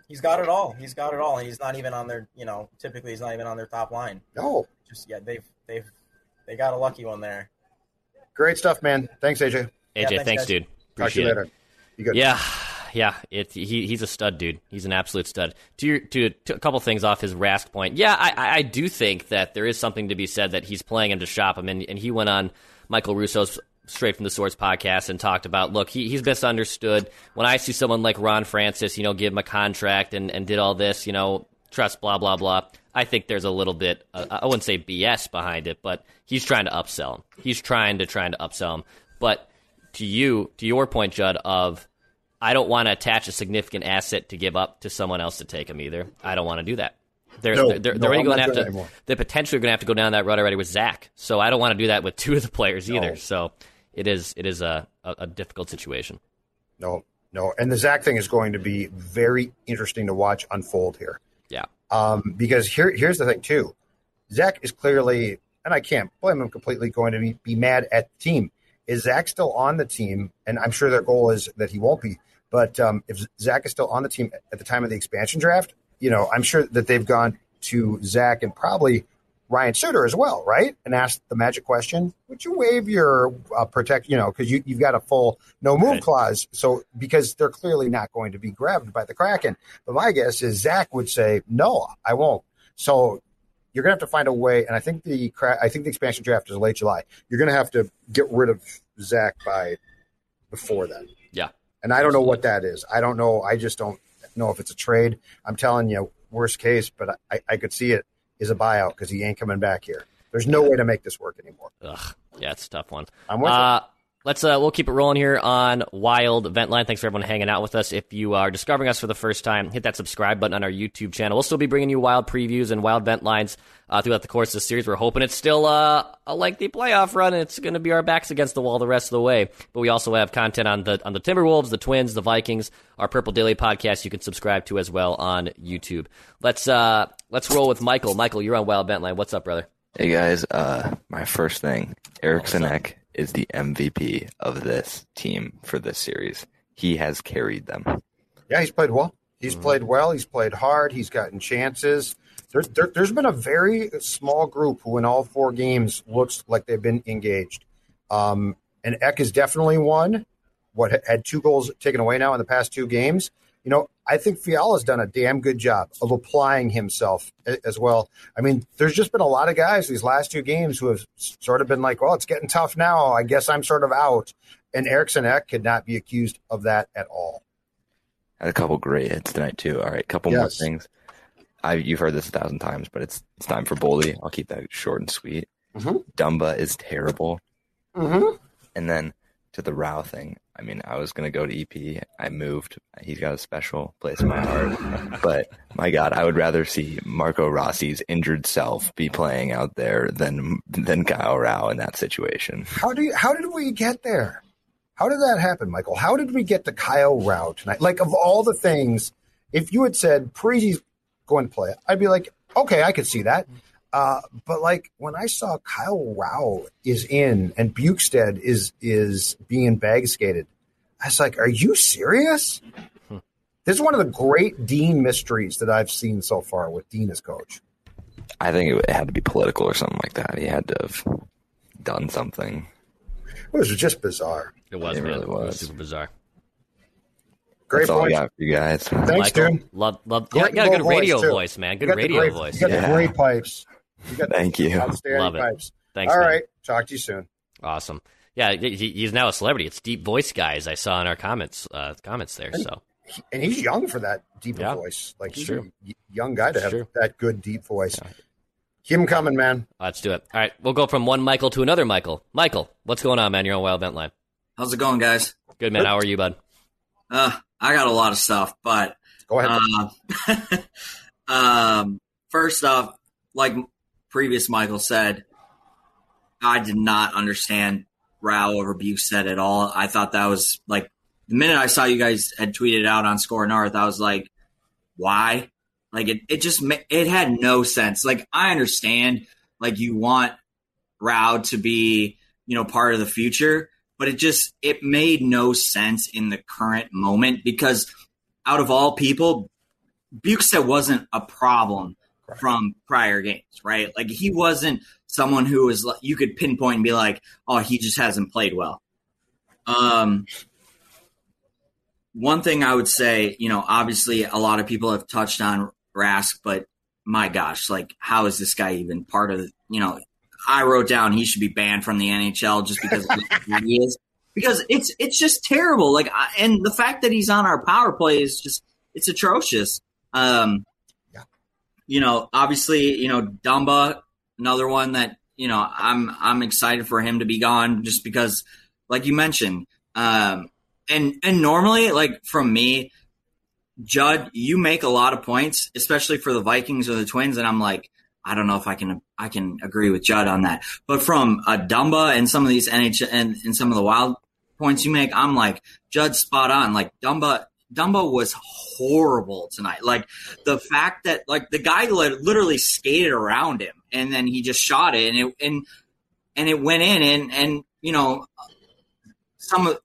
He's got it all. He's got it all. He's not even on their, you know, typically he's not even on their top line. No, Just yeah, they've they've they got a lucky one there. great stuff, man. Thanks, AJ. AJ, Yeah, thanks, thanks, guys. dude. Talk to Appreciate you it. later. You good? Yeah, yeah. It, he he's a stud, dude. He's an absolute stud. To your, to, to a couple things off his Rask point. Yeah, I, I do think that there is something to be said that he's playing him to shop him, and and he went on Michael Russo's Straight from the Source podcast and talked about look, he, he's misunderstood. When I see someone like Ron Francis, you know, give him a contract and and did all this, you know, trust blah blah blah. I think there's a little bit, uh, I wouldn't say BS behind it, but he's trying to upsell him. He's trying to trying to upsell him. But to you, to your point, Judd, of I don't want to attach a significant asset to give up to someone else to take him either. I don't want to do that. They're No, they're, they're no, already I'm going to have to. They're potentially going to have to go down that road already with Zach. So I don't want to do that with two of the players either. No. So it is it is a, a, a difficult situation. No, no. And the Zach thing is going to be very interesting to watch unfold here. Yeah. Um, because here, here's the thing too. Zach is clearly, and I can't blame him completely, going to be, be mad at the team. Is Zach still on the team? And I'm sure their goal is that he won't be. But um, if Zach is still on the team at the time of the expansion draft, you know, I'm sure that they've gone to Zach and probably Ryan Suter as well, right? And asked the magic question: Would you waive your uh, protect? You know, because you, you've got a full no move Right. clause. So because they're clearly not going to be grabbed by the Kraken. But my guess is Zach would say, "No, I won't." So you're going to have to find a way. And I think the I think the expansion draft is late July. You're going to have to get rid of Zach by before then. Yeah. And I don't know what that is. I don't know. I just don't know if it's a trade. I'm telling you, worst case, but I, I could see it is a buyout because he ain't coming back here. There's no way to make this work anymore. Ugh, yeah, it's a tough one. I'm with uh, Let's uh, we'll keep it rolling here on Wild Vent Line. Thanks for everyone hanging out with us. If you are discovering us for the first time, hit that subscribe button on our YouTube channel. We'll still be bringing you wild previews and wild vent lines uh, throughout the course of the series. We're hoping it's still uh, a lengthy playoff run, and it's going to be our backs against the wall the rest of the way. But we also have content on the on the Timberwolves, the Twins, the Vikings, our Purple Daily podcast. You can subscribe to as well on YouTube. Let's uh, let's roll with Michael. Michael, you're on Wild Vent Line. What's up, brother? Hey guys, uh, my first thing, Eriksson Ek is the MVP of this team for this series. He has carried them. Yeah, he's played well. He's mm-hmm. played well. He's played hard. He's gotten chances. There's there, has been a very small group who, in all four games, looks like they've been engaged. Um, and Ek is definitely one. What had two goals taken away now in the past two games, you know, I think Fiala's done a damn good job of applying himself as well. I mean, there's just been a lot of guys these last two games who have sort of been like, well, it's getting tough now. I guess I'm sort of out. And Eriksson Ek could not be accused of that at all. Had a couple great hits tonight too. All right, couple yes. more things. I you've heard this a thousand times, but it's it's time for Boldy. I'll keep that short and sweet. Mm-hmm. Dumba is terrible. Mm-hmm. And then to the Rau thing. I mean, I was gonna go to EP. I moved. He's got a special place in my heart. but my God, I would rather see Marco Rossi's injured self be playing out there than than Kyle Rau in that situation. How do you, how did we get there? How did that happen, Michael? How did we get to Kyle Rau tonight? Like of all the things, if you had said Parise's going to play, I'd be like, okay, I could see that. Uh, but like when I saw Kyle Rau is in and Bjugstad is is being bag skated, I was like, "Are you serious?" Hmm. This is one of the great Dean mysteries that I've seen so far with Dean as coach. I think it had to be political or something like that. He had to have done something. It was just bizarre. It was, it man. really was. It was super bizarre. Great That's all I got for you guys. Thanks, Michael, dude. Love, love. You got, got a good radio voice, voice, man. Good You got the radio great- voice. You got Yeah. the great pipes. You got Thank you. outstanding Love it. pipes. Thanks. All man. right. Talk to you soon. Awesome. Yeah, he, he's now a celebrity. It's deep voice guys. I saw in our comments uh, comments there. So and he's young for that deep Yeah, voice. Like it's he's true. a y- young guy to It's have true. that good deep voice. Keep him coming, man. let's do it. All right, we'll go from one Michael to another Michael. Michael, what's going on, man? You're on Wild Vent Line. How's it going, guys? Good man. How are you, bud? Uh, I got a lot of stuff, but Go ahead. uh, um, first off, like previous Michael said, I did not understand Rau over Bjugstad at all. I thought that was like the minute I saw you guys had tweeted out on Skor North, I was like, why? Like it, it just it had no sense. Like I understand, like you want Rau to be, you know, part of the future, but it just it made no sense in the current moment because out of all people, Bjugstad wasn't a problem from prior games, right? Like he wasn't someone who was you could pinpoint and be like, oh, he just hasn't played well. Um, one thing I would say, you know, obviously a lot of people have touched on Rask, but my gosh, like how is this guy even part of? You know, I wrote down he should be banned from the NHL just because he is. Because it's it's just terrible. Like, I, and the fact that he's on our power play is just it's atrocious. Um. You know, obviously, you know, Dumba, another one that you know I'm I'm excited for him to be gone just because, like you mentioned, um, and and normally, like from me, Judd, you make a lot of points, especially for the Vikings or the Twins, and I'm like, I don't know if I can I can agree with Judd on that. But from a Dumba and some of these NH and, and some of the wild points you make, I'm like, Judd spot on. Like Dumba Dumba was horrible tonight. Like the fact that like the guy literally skated around him and then he just shot it and it and and it went in and and you know some of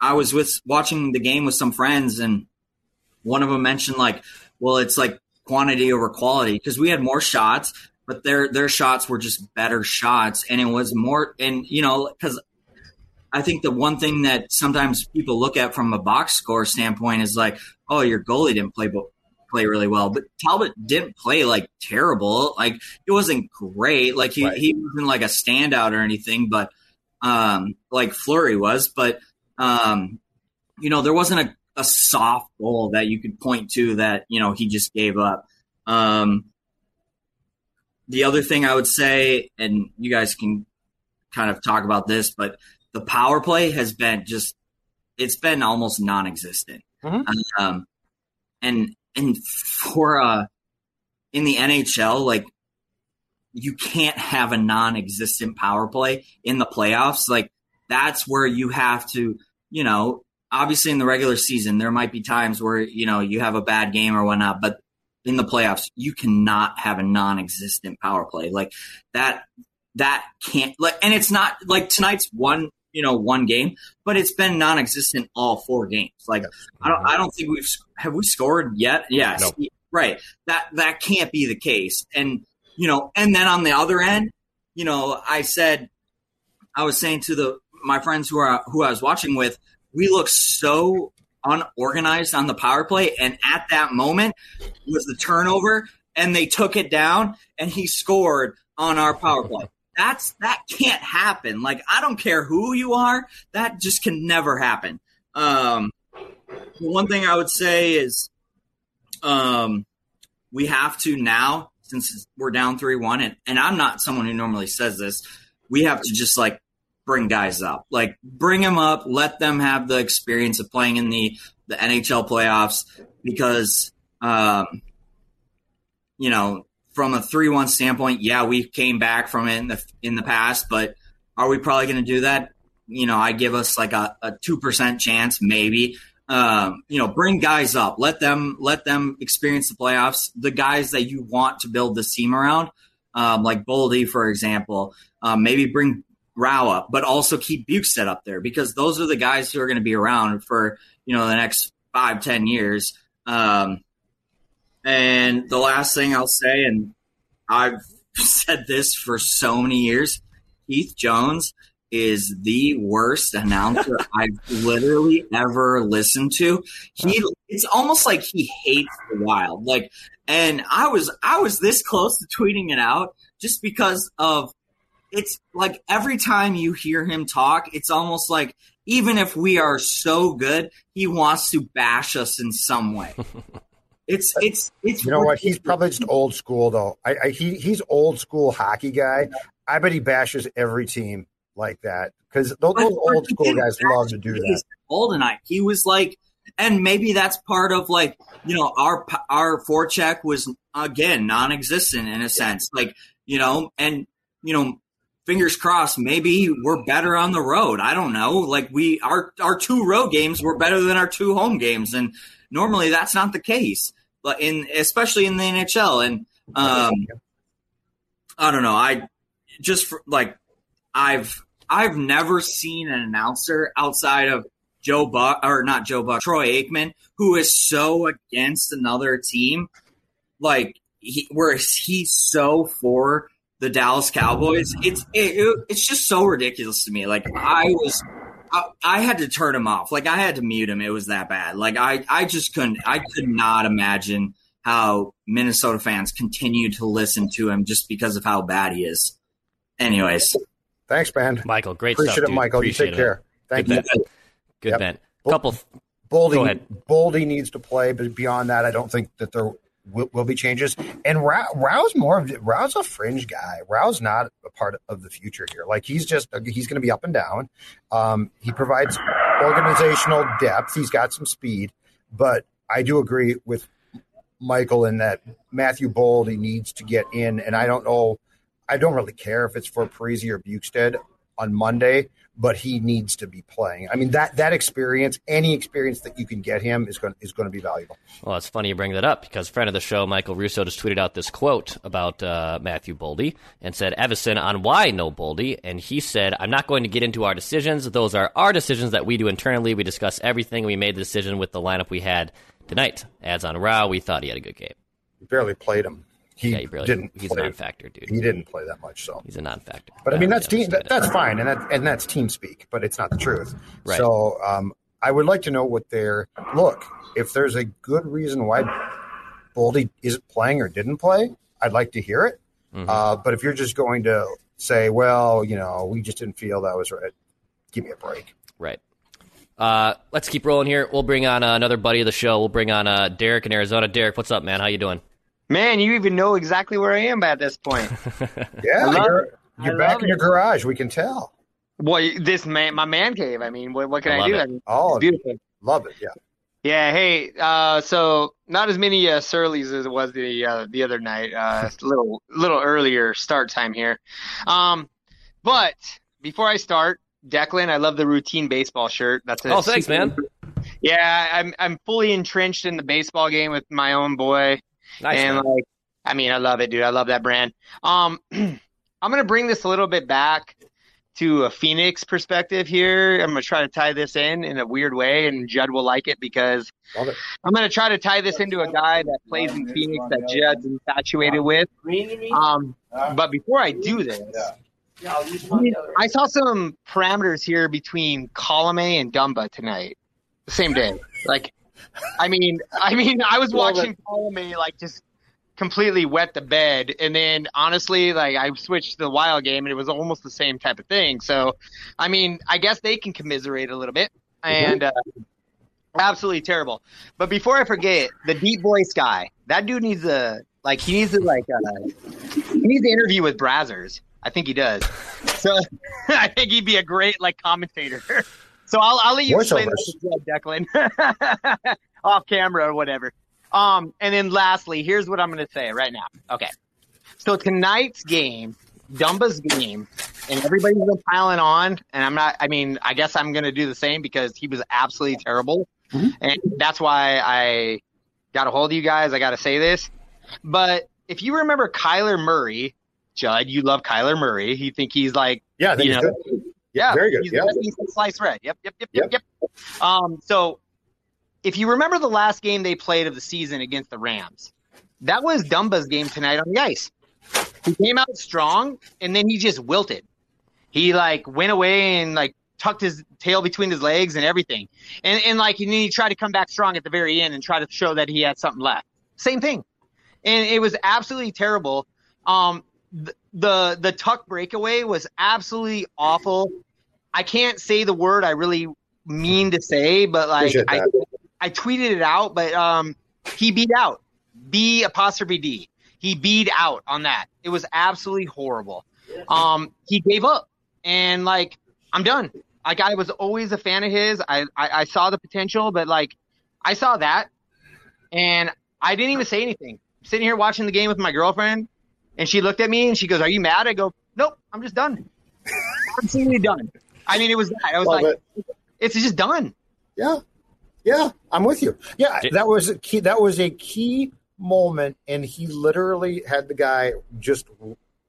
I was with watching the game with some friends and one of them mentioned like, well, it's like quantity over quality because we had more shots, but their their shots were just better shots, and it was more. And you know, because I think the one thing that sometimes people look at from a box score standpoint is like, oh, your goalie didn't play play really well, but Talbot didn't play like terrible. Like it wasn't great. Like he Right. he wasn't like a standout or anything, but um, like Fleury was, but um, you know, there wasn't a, a soft goal that you could point to that, you know, he just gave up. Um, the other thing I would say, and you guys can kind of talk about this, but the power play has been just it's been almost non-existent. Mm-hmm. Um, and and for uh in the NHL, like you can't have a non-existent power play in the playoffs. Like that's where you have to, you know, obviously in the regular season there might be times where you know you have a bad game or whatnot, but in the playoffs you cannot have a non-existent power play like that. That can't like, and it's not like tonight's one you know one game, but it's been non-existent all four games. Like I don't I mm-hmm. don't think we've have we scored yet. Yes, No. right. That that can't be the case. And you know, and then on the other end, you know, I said I was saying to the my friends who are who I was watching with, we look so unorganized on the power play, and at that moment was the turnover, and they took it down, and he scored on our power play. That's that can't happen. Like I don't care who you are, that just can never happen. Um, the one thing I would say is, um, we have to now since we're down three one, and and I'm not someone who normally says this. We have to just like bring guys up, like bring them up, let them have the experience of playing in the the NHL playoffs because, um, you know, from a three one standpoint, yeah, we came back from it in the in the past, but are we probably going to do that? You know, I give us like a two percent chance, maybe. Um, you know, bring guys up, let them let them experience the playoffs. The guys that you want to build this team around, um, like Boldy, for example, um, maybe bring Rau up, but also keep Bjugstad up there because those are the guys who are going to be around for you know the next five ten years. Um, and the last thing I'll say, and I've said this for so many years, Keith Jones is the worst announcer I've literally ever listened to. He it's almost like he hates the wild. Like and I was I was this close to tweeting it out just because of it's like every time you hear him talk, it's almost like even if we are so good, he wants to bash us in some way. It's it's it's You know what? He's probably just old school, though. I, I he he's old school hockey guy. I bet he bashes every team like that because those, those old school guys love to do that. Goldeneye. He was like, and maybe that's part of like you know our our forecheck was again non-existent in a sense, like you know, and you know, fingers crossed, maybe we're better on the road. I don't know, like we our our two road games were better than our two home games, and normally that's not the case, in especially in the NHL, and um, I don't know, I just for, like I've I've never seen an announcer outside of Joe Buck or not Joe Buck, Troy Aikman, who is so against another team, like he, where he's so for the Dallas Cowboys. It's it, it's just so ridiculous to me. Like I was. I, I had to turn him off. Like I had to mute him. It was that bad. Like I, I just couldn't. I could not imagine how Minnesota fans continue to listen to him just because of how bad he is. Anyways, Thanks, man. Michael, great Appreciate stuff, it, dude. Michael. Appreciate you take it. care. Thank Good you. bet. Good Yep. bet. Bol- Couple. Boldy, Boldy needs to play, but beyond that, I don't think that there will, will be changes. And Rau, Rau's more of Rau's a fringe guy. Rau's not a part of the future here. Like he's just he's going to be up and down. Um, he provides organizational depth. He's got some speed, but I do agree with Michael in that Matthew Boldy needs to get in. And I don't know, I don't really care if it's for Parise or Bjugstad on Monday, but he needs to be playing. I mean that that experience, any experience that you can get him is going is going to be valuable. Well, it's funny you bring that up because friend of the show, Michael Russo, just tweeted out this quote about uh, Matthew Boldy and said, Evason on why no Boldy. And he said, I'm not going to get into our decisions. Those are our decisions that we do internally. We discuss everything. We made the decision with the lineup we had tonight. As on Rau, we thought he had a good game. He barely played him. He, Yeah, he barely- didn't. he's play. a non-factor, dude. He didn't play that much, so He's a non-factor. But I mean, that's team. That, that's fine, and that and that's team speak. But it's not the truth. Right. So um, I would like to know what their look. If there's a good reason why Boldy isn't playing or didn't play, I'd like to hear it. Mhm. Uh, but if you're just going to say, well, you know, we just didn't feel that was right, give me a break. Right. Uh, let's keep rolling here. We'll bring on uh, another buddy of the show. We'll bring on uh, Derek in Arizona. Derek, what's up, man? How you doing? Man, you even know exactly where I am at this point. Yeah, you're, you're back love in your garage. We can tell. Well, this man, my man cave. I mean, what, what can I I, do? it. I mean, Oh, beautiful. Love it. Yeah. Yeah. Hey. Uh, so not as many uh, Surleys as it was the uh, the other night. Uh, a little little earlier start time here. Um, but before I start, Declan, I love the routine baseball shirt. That's a Oh, thanks, man. Yeah, I'm I'm fully entrenched in the baseball game with my own boy. Nice, and man. like, I mean, I love it, dude. I love that brand. Um, I'm gonna bring this a little bit back to a Phoenix perspective here. I'm gonna try to tie this in in a weird way, and Judd will like it because it. I'm gonna try to tie this into a guy that plays in Phoenix that Judd's infatuated with. Um, but before I do this, I saw some parameters here between Colome and Dumba tonight, the same day. Like, I mean, I mean, I was watching Colome like just completely wet the bed, and then honestly, like I switched to the Wild game, and it was almost the same type of thing. So, I mean, I guess they can commiserate a little bit, and uh, absolutely terrible. But before I forget, the deep voice guy, that dude needs a like he needs to like uh, he needs to interview with Brazzers. I think he does. So I think he'd be a great like commentator. So I'll I'll let you explain Declan off camera or whatever. Um, and then lastly, here's what I'm going to say right now. Okay, so tonight's game, Dumba's game, and everybody's been piling on, and I'm not. I mean, I guess I'm going to do the same because he was absolutely terrible, and that's why I got a hold of you guys. I got to say this, but if you remember Kyler Murray, Judd, you love Kyler Murray. You think he's like, Yeah, you know. Yeah, very good, He's yeah. East. Yep, yep, yep, yep, yep. Um, so if you remember the last game they played of the season against the Rams, that was Dumba's game tonight on the ice. He came out strong, and then he just wilted. He like went away and like tucked his tail between his legs and everything, and and like and then he tried to come back strong at the very end and try to show that he had something left. Same thing, and it was absolutely terrible. Um, the the, the Tuch breakaway was absolutely awful. I can't say the word I really mean to say, but like I. I tweeted it out, but um, he beat out B apostrophe D. He beat out on that. It was absolutely horrible. Um, he gave up, and like I'm done. Like I was always a fan of his. I, I I saw the potential, but like I saw that, and I didn't even say anything. I'm sitting here watching the game with my girlfriend, and she looked at me and she goes, "Are you mad?" I go, "Nope, I'm just done. Absolutely done." I mean, it was that. I was Love like, "It's just done." Yeah, yeah, I'm with you. Yeah, that was a key. That was a key moment, and he literally had the guy just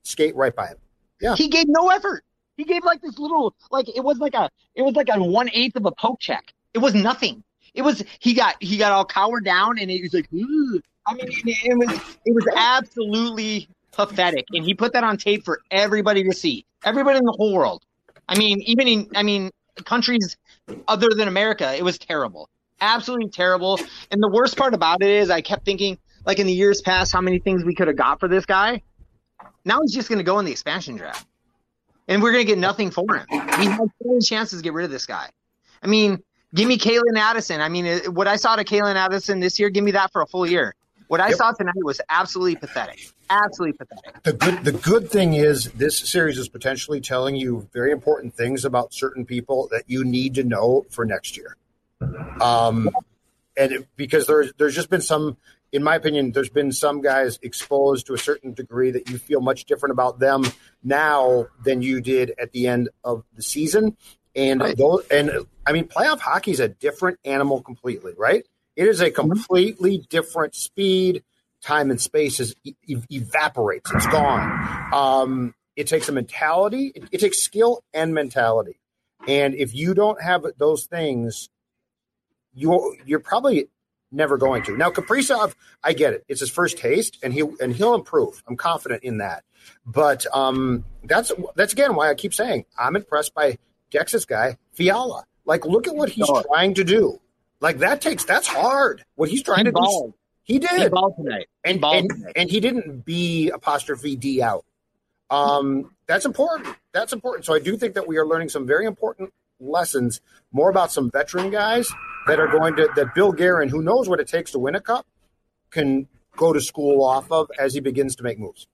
skate right by him. Yeah, He gave no effort. He gave like this little, like it was like a, it was like a one eighth of a poke check. It was nothing. It was he got he got all cowered down and he was like, "Ugh." I mean, it, it was it was absolutely pathetic, and he put that on tape for everybody to see, everybody in the whole world. I mean, even in I mean countries other than America, it was terrible, absolutely terrible. And the worst part about it is, I kept thinking, like in the years past, how many things we could have got for this guy. Now he's just going to go in the expansion draft, and we're going to get nothing for him. We had so many chances to get rid of this guy. I mean, give me Calen Addison. I mean, what I saw to Calen Addison this year, give me that for a full year. What I Yep. saw tonight was absolutely pathetic. Absolutely pathetic. the good the good thing is this series is potentially telling you very important things about certain people that you need to know for next year. Um, and it, because there's there's just been some, in my opinion, there's been some guys exposed to a certain degree that you feel much different about them now than you did at the end of the season. And those, and I mean, playoff hockey is a different animal completely, right? It is a completely different speed, time, and space is e- e- evaporates. It's gone. Um, it takes a mentality. It, it takes skill and mentality. And if you don't have those things, you you're probably never going to. Now, Kaprizov, I get it. It's his first taste, and he and he'll improve. I'm confident in that. But um, that's that's again why I keep saying I'm impressed by Texas guy Fiala. Like, look at what he's trying to do. Like that takes that's hard. What he's trying He to balled. do. He did. He balled tonight. He and, balled and, tonight. and he didn't be apostrophe D out. Um, that's important. That's important. So I do think that we are learning some very important lessons, more about some veteran guys that are going to that Bill Guerin, who knows what it takes to win a cup, can go to school off of as he begins to make moves.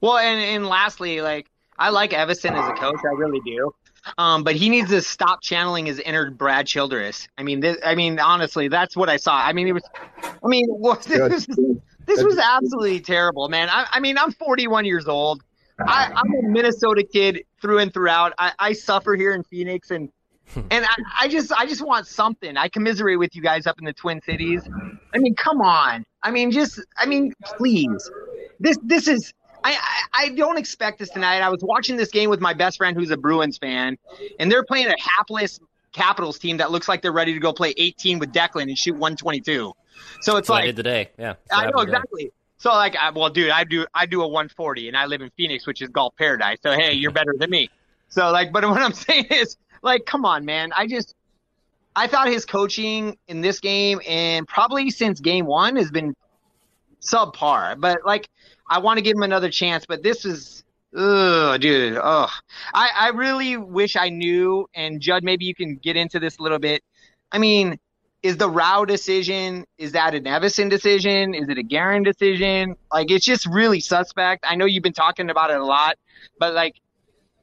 Well, and and lastly, like I like Evason as a coach, I really do. Um, but he needs to stop channeling his inner Brad Childress. I mean, this, I mean, honestly, that's what I saw. I mean, it was, I mean, what, this, this was absolutely terrible, man. I, I mean, I'm 41 years old. I, I'm a Minnesota kid through and throughout. I, I suffer here in Phoenix, and and I, I just I just want something. I commiserate with you guys up in the Twin Cities. I mean, come on. I mean, just I mean, please. This this is I, I, I don't expect this tonight. I was watching this game with my best friend who's a Bruins fan, and they're playing a hapless Capitals team that looks like they're ready to go play 18 with Declan and shoot 122. So it's That's like I did today. Yeah. I know today. exactly. So like, I, well, dude, I do I do a 140, and I live in Phoenix, which is golf paradise. So hey, you're better than me. So like, but what I'm saying is, like, come on, man. I just I thought his coaching in this game and probably since game one has been subpar. But like, I want to give him another chance. But this is, ugh, dude, ugh. I I really wish I knew. And Judd, maybe you can get into this a little bit. I mean, is the Rau decision is that an Evason decision? Is it a Guerin decision? Like, it's just really suspect. I know you've been talking about it a lot, but like,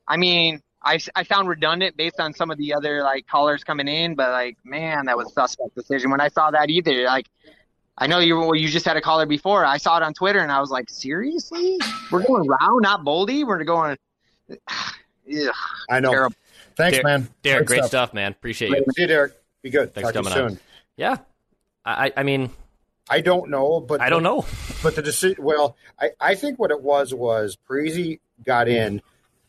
I mean. I, I found redundant based on some of the other like callers coming in, but like man, that was suspect decision. When I saw that either, like I know you well, you just had a caller before. I saw it on Twitter and I was like, seriously, we're going Rau, not Boldy. We're going. Ugh, I know. terrible. Thanks, Derek, man. Derek, great, stuff. man. Appreciate you. See you, Derek. Be good. Thanks Talk for to coming you on. soon. Yeah. I, I mean, I don't know, but I don't know. But the decision. Well, I, I think what it was was Parise got in,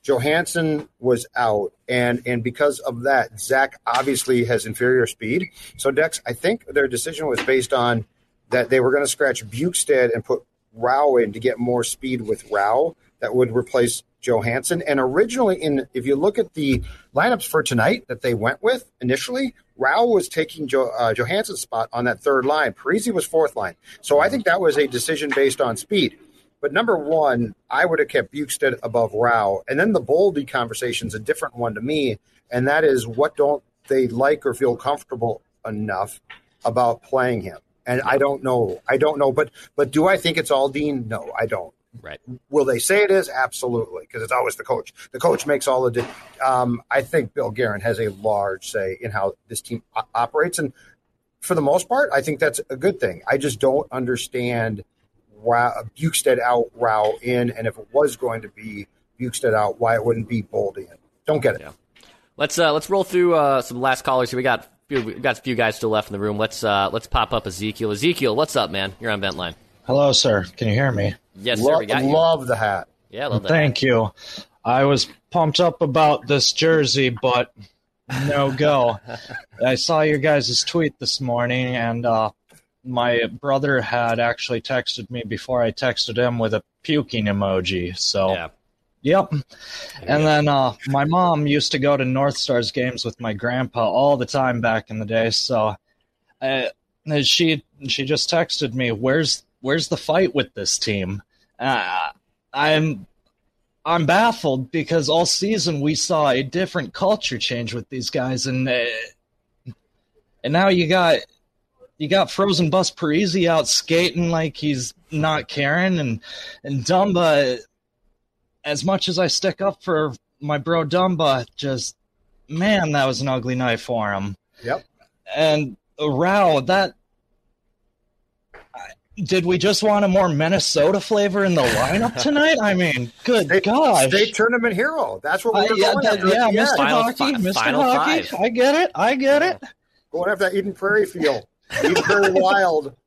Johansson was out, and and because of that, Zach obviously has inferior speed. So Dex, I think their decision was based on that they were going to scratch Bjugstad and put Rau in to get more speed with Rau that would replace Johansson. And originally, in if you look at the lineups for tonight that they went with initially, Rau was taking jo, uh, Johansson's spot on that third line. Parise was fourth line. So I think that was a decision based on speed. But number one, I would have kept Bjugstad above Rau. And then the Boldy conversation is a different one to me. And that is what don't they like or feel comfortable enough about playing him? And I don't know. I don't know. But but do I think it's all Dean? No, I don't. Right. Will they say it is? Absolutely, because it's always the coach. The coach makes all the. Di- um, I think Bill Guerin has a large say in how this team o- operates, and for the most part, I think that's a good thing. I just don't understand why Bjugstad out, Rau in, and if it was going to be Bjugstad out, why it wouldn't be Boldy in. Don't get it. Let's uh, let's roll through uh, some last callers here. We got we got a few guys still left in the room. Let's uh, let's pop up Ezekiel. Ezekiel, what's up, man? You're on vent line. Hello, sir. Can you hear me? Yes, sir. We got you. Love the hat. Yeah, love that. Thank you. I was pumped up about this jersey, but no go. I saw your guys' tweet this morning, and uh, my brother had actually texted me before I texted him with a puking emoji. So, Yeah. Yep. And then uh, my mom used to go to North Stars games with my grandpa all the time back in the day. So, uh, she she just texted me, "Where's where's the fight with this team?" Uh, I'm I'm baffled because all season we saw a different culture change with these guys, and uh, and now you got you got Frozen Bus Parise out skating like he's not caring, and and Dumba. As much as I stick up for my bro Dumba, just man, that was an ugly night for him. Yep. And Rau, that did we just want a more Minnesota flavor in the lineup tonight? I mean, good State, gosh. State tournament hero. That's what we Uh, were yeah, going that- after. yeah, at Mr. end. Hockey, Mr. Hockey. I get it. I get it. Going after that Eden Prairie field. Eden Prairie Wild.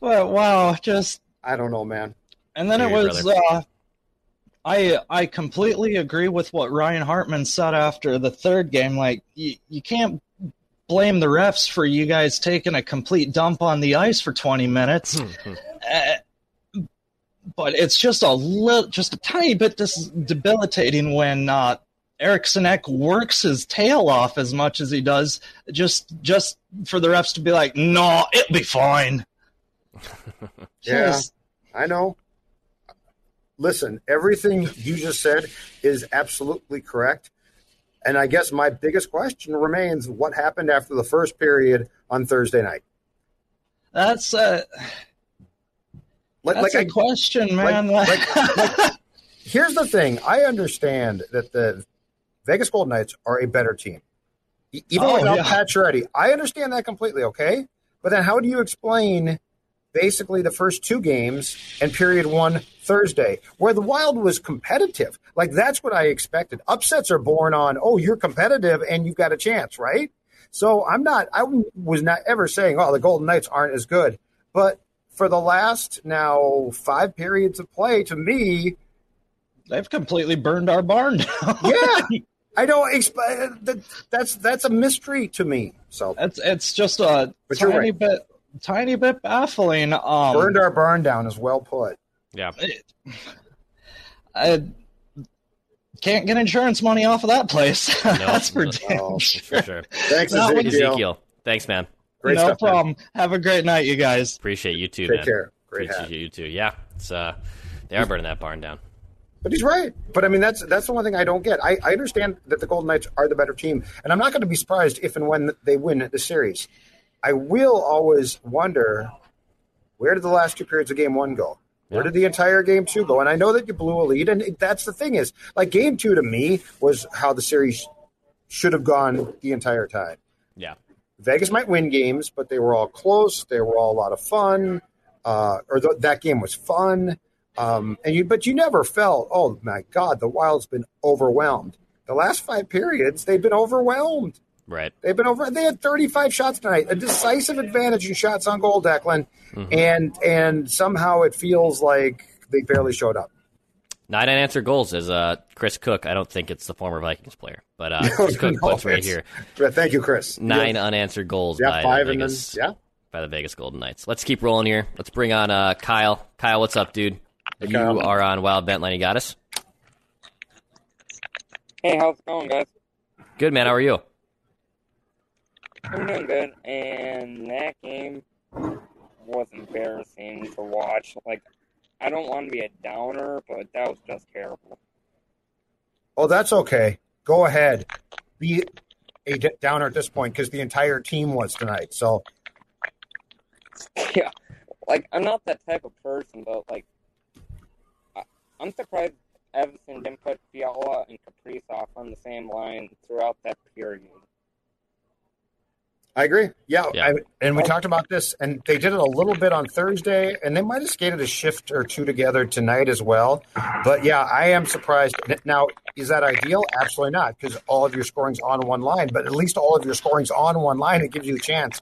But wow, just I don't know, man. And then it was uh I I completely agree with what Ryan Hartman said after the third game. Like you, you can't blame the refs for you guys taking a complete dump on the ice for 20 minutes. Uh, but it's just a little, just a tiny bit dis- debilitating when uh, Eriksson Ek works his tail off as much as he does, just just for the refs to be like, "No, it'll be fine." Yeah, Just- I know. Listen, everything you just said is absolutely correct. And I guess my biggest question remains what happened after the first period on Thursday night? That's a, that's like a I- question, man. like- like- here's the thing. I understand that the Vegas Golden Knights are a better team. Even Oh, without yeah. Pacioretty, I understand that completely. Okay, but then how do you explain basically the first two games and period one Thursday, where the Wild was competitive? Like that's what I expected. Upsets are born on oh you're competitive and you've got a chance, right? So I'm not. I was not ever saying oh the Golden Knights aren't as good, but for the last now five periods of play, to me, They've completely burned our barn down. yeah, I don't. Exp- uh, that, that's that's a mystery to me. So it's it's just a tiny right. bit tiny bit baffling. Um, burned our barn down is well put. Yeah. I can't get insurance money off of that place. That's for no, damn sure. for sure. Thanks, That was- Ezekiel. Thanks, man. Great no stuff, man. problem. Have a great night, you guys. Appreciate you too, Take man. care. Great Appreciate hat. you too. Yeah, it's uh, they are burning that barn down. But he's right. But I mean, that's that's the one thing I don't get. I, I understand that the Golden Knights are the better team, and I'm not going to be surprised if and when they win the series. I will always wonder where did the last two periods of Game One go? Where did the entire Game Two go? And I know that you blew a lead, and that's the thing is, like Game Two to me was how the series should have gone the entire time. Yeah. Vegas might win games, but they were all close. They were all a lot of fun, uh, or th- that game was fun. Um, and you, but you never felt, oh my God, the Wild's been overwhelmed. The last five periods, they've been overwhelmed. Right. They've been over. They had 35 shots tonight, a decisive advantage in shots on goal, Declan, and and somehow it feels like they barely showed up. Nine unanswered goals is uh, Chris Cook. I don't think it's the former Vikings player, but uh, Chris Cook No, puts right here. Yeah, Thank you, Chris. Nine Yeah. unanswered goals Yeah, by five the and then- Vegas, yeah. by the Vegas Golden Knights. Let's keep rolling here. Let's bring on uh, Kyle. Kyle, what's up, dude? Hey, you Kyle. are on Wild Vent Line. You got us. Hey, how's it going, guys? Good man. How are you? I'm doing good, and that game was embarrassing to watch. Like, I don't want to be a downer, but that was just terrible. Oh, that's okay. Go ahead. Be a downer at this point because the entire team was tonight. So yeah, like I'm not that type of person, but like, I'm surprised Evason didn't put Fiala and Kaprizov on the same line throughout that period. I agree. Yeah, Yeah. I, and we talked about this, and they did it a little bit on Thursday, and they might have skated a shift or two together tonight as well. But yeah, I am surprised. Now, is that ideal? Absolutely not, because all of your scoring's on one line. But at least all of your scoring's on one line. It gives you a chance.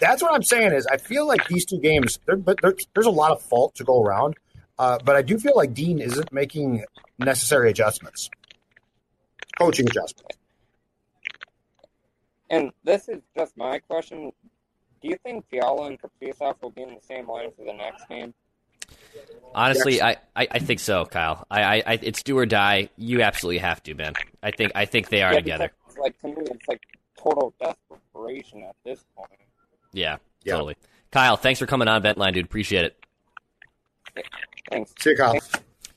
That's what I'm saying. Is I feel like these two games, but there's a lot of fault to go around. Uh, but I do feel like Dean isn't making necessary adjustments, coaching adjustments. And this is just my question: Do you think Fiala and Kaprizov will be in the same line for the next game? Honestly, I, I, I think so, Kyle. I, I, I it's do or die. You absolutely have to, man. I think I think they are Yeah, together. because, Like to me, it's like total desperation at this point. Yeah, totally. Kyle, thanks for coming on Ventline, dude. Appreciate it. Thanks. See you, Kyle.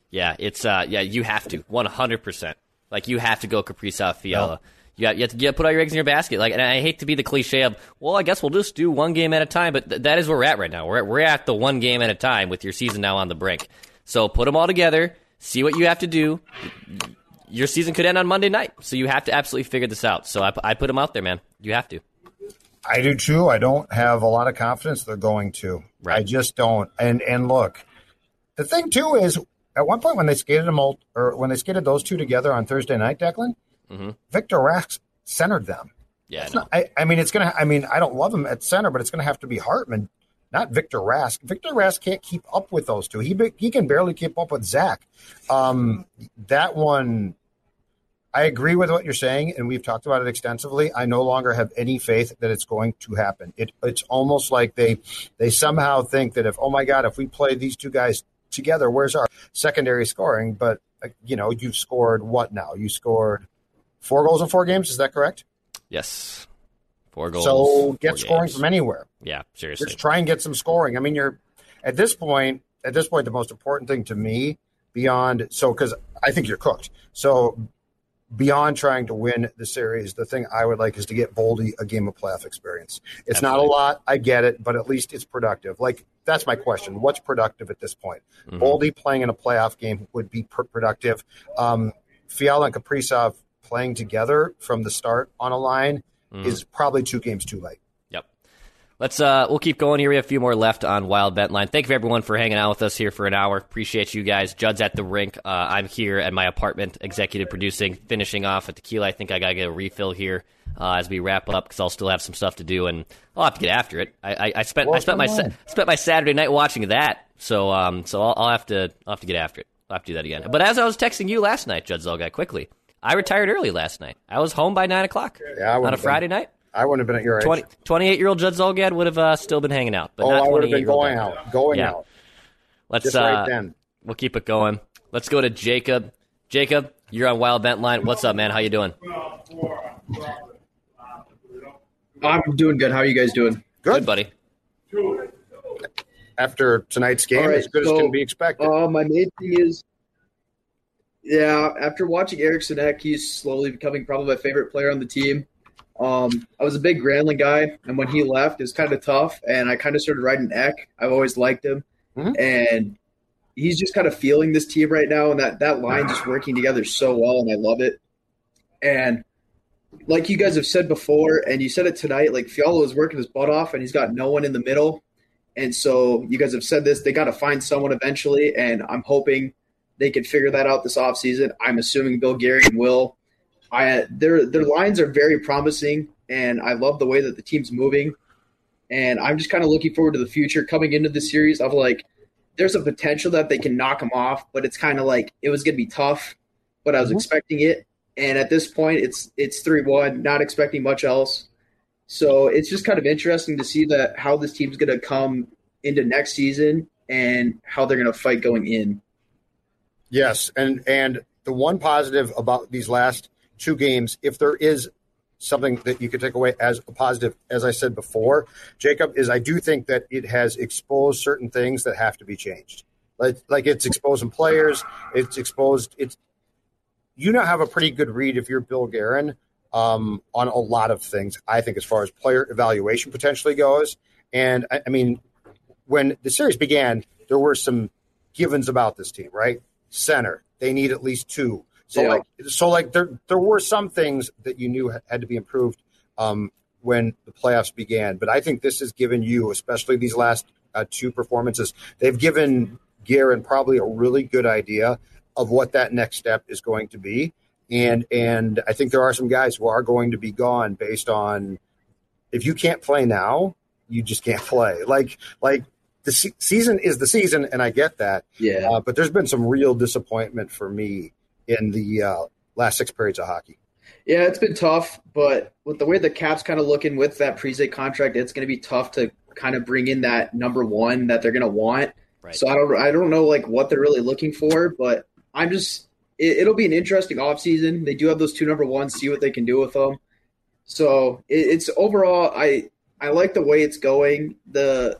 Yeah, it's uh, yeah, you have to, one hundred percent. Like you have to go Kaprizov Fiala. You got you have to get, put all your eggs in your basket. Like, and I hate to be the cliche of, well, I guess we'll just do one game at a time. But th- that is where we're at right now. We're at, we're at the one game at a time with your season now on the brink. So put them all together. See what you have to do. Your season could end on Monday night, so you have to absolutely figure this out. So I, I put them out there, man. You have to. I do too. I don't have a lot of confidence they're going to. Right. I just don't. And and look, the thing too is, at one point when they skated them all, or when they skated those two together on Thursday night, Declan, Mm-hmm. Victor Rask centered them. Yeah, It's not- I, I mean, it's gonna. I mean, I don't love him at center, but it's gonna have to be Hartman, not Victor Rask. Victor Rask can't keep up with those two. He he can barely keep up with Zach. Um, that one. I agree with what you're saying, and we've talked about it extensively. I no longer have any faith that it's going to happen. It, it's almost like they they somehow think that if oh my god, if we play these two guys together, where's our secondary scoring? But uh, you know, you've scored what now? You scored four goals in four games. Is that correct? Yes, four goals. So get scoring games. from anywhere. Yeah, seriously. Just try and get some scoring. I mean, you're at this point. At this point, the most important thing to me, beyond so, because I think you're cooked. So beyond trying to win the series, the thing I would like is to get Boldy a game of playoff experience. It's not a lot, I get it, but at least it's productive. Like that's my question: What's productive at this point? Mhm. Boldy playing in a playoff game would be pr- productive. Um, Fiala and Kaprizov playing together from the start on a line Mhm. is probably two games too late. Yep. Let's uh we'll keep going here. We have a few more left on Wild Vent Line. Thank you everyone for hanging out with us here for an hour. Appreciate you guys. Judd's at the rink. Uh, I'm here at my apartment, executive producing, finishing off at tequila. I think I gotta get a refill here uh, as we wrap up because I'll still have some stuff to do and I'll have to get after it. I, I, I spent I spent my sa- spent my Saturday night watching that. So um so I'll, I'll have to I'll have to get after it. I'll have to do that again. But as I was texting you last night, Judd Zulgad, quickly, I retired early last night. I was home by nine o'clock Yeah, on would've a been- Friday night. I wouldn't have been at your age. 28 year old Judd Zulgad would have uh, still been hanging out, but oh, not I would have been going out, going Yeah. out. Let's Just uh, then. we'll keep it going. Let's go to Jacob. Jacob, you're on Wild Vent Line. What's up, man? How you doing? I'm doing good. How are you guys doing? Good, buddy. After tonight's game, All right, as good so, as can be expected. Uh, my main thing is, yeah, after watching Eriksson Ek, he's slowly becoming probably my favorite player on the team. Um, I was a big Granlund guy, and when he left, it was kind of tough, and I kind of started riding Ek. I've always liked him, and he's just kind of feeling this team right now, and that that line just working together so well, and I love it. And like you guys have said before, and you said it tonight, like Fiala is working his butt off, and he's got no one in the middle. And so you guys have said this, they got to find someone eventually, and I'm hoping they could figure that out this offseason. I'm assuming Bill Guerin will. I their their lines are very promising, and I love the way that the team's moving. And I'm just kind of looking forward to the future coming into the series. Of like, there's a potential that they can knock them off, but it's kind of like it was going to be tough, but I was mm-hmm. expecting it. And at this point, it's it's three one, not expecting much else. So it's just kind of interesting to see that how this team's going to come into next season and how they're going to fight going in. Yes, and and the one positive about these last two games, if there is something that you could take away as a positive, as I said before, Jacob, is I do think that it has exposed certain things that have to be changed. Like like it's exposing players, it's exposed it's you now have a pretty good read if you're Bill Guerin um, on a lot of things. I think as far as player evaluation potentially goes, and I, I mean, when the series began, there were some givens about this team, right? Center, they need at least two. So Yeah. like, so like there there were some things that you knew had to be improved um, when the playoffs began. But I think this has given you, especially these last uh, two performances, they've given Guerin probably a really good idea of what that next step is going to be. And and I think there are some guys who are going to be gone based on if you can't play now, you just can't play. Like like the se- season is the season, and I get that. Yeah. Uh, but there's been some real disappointment for me in the uh, last six periods of hockey. Yeah, it's been tough, but with the way the cap's kind of looking with that Prize contract, it's going to be tough to kind of bring in that number one that they're going to want. Right. So I don't, I don't know like what they're really looking for, but I'm just, it, it'll be an interesting offseason. They do have those two number ones, see what they can do with them. So it, it's overall, I, I like the way it's going. The,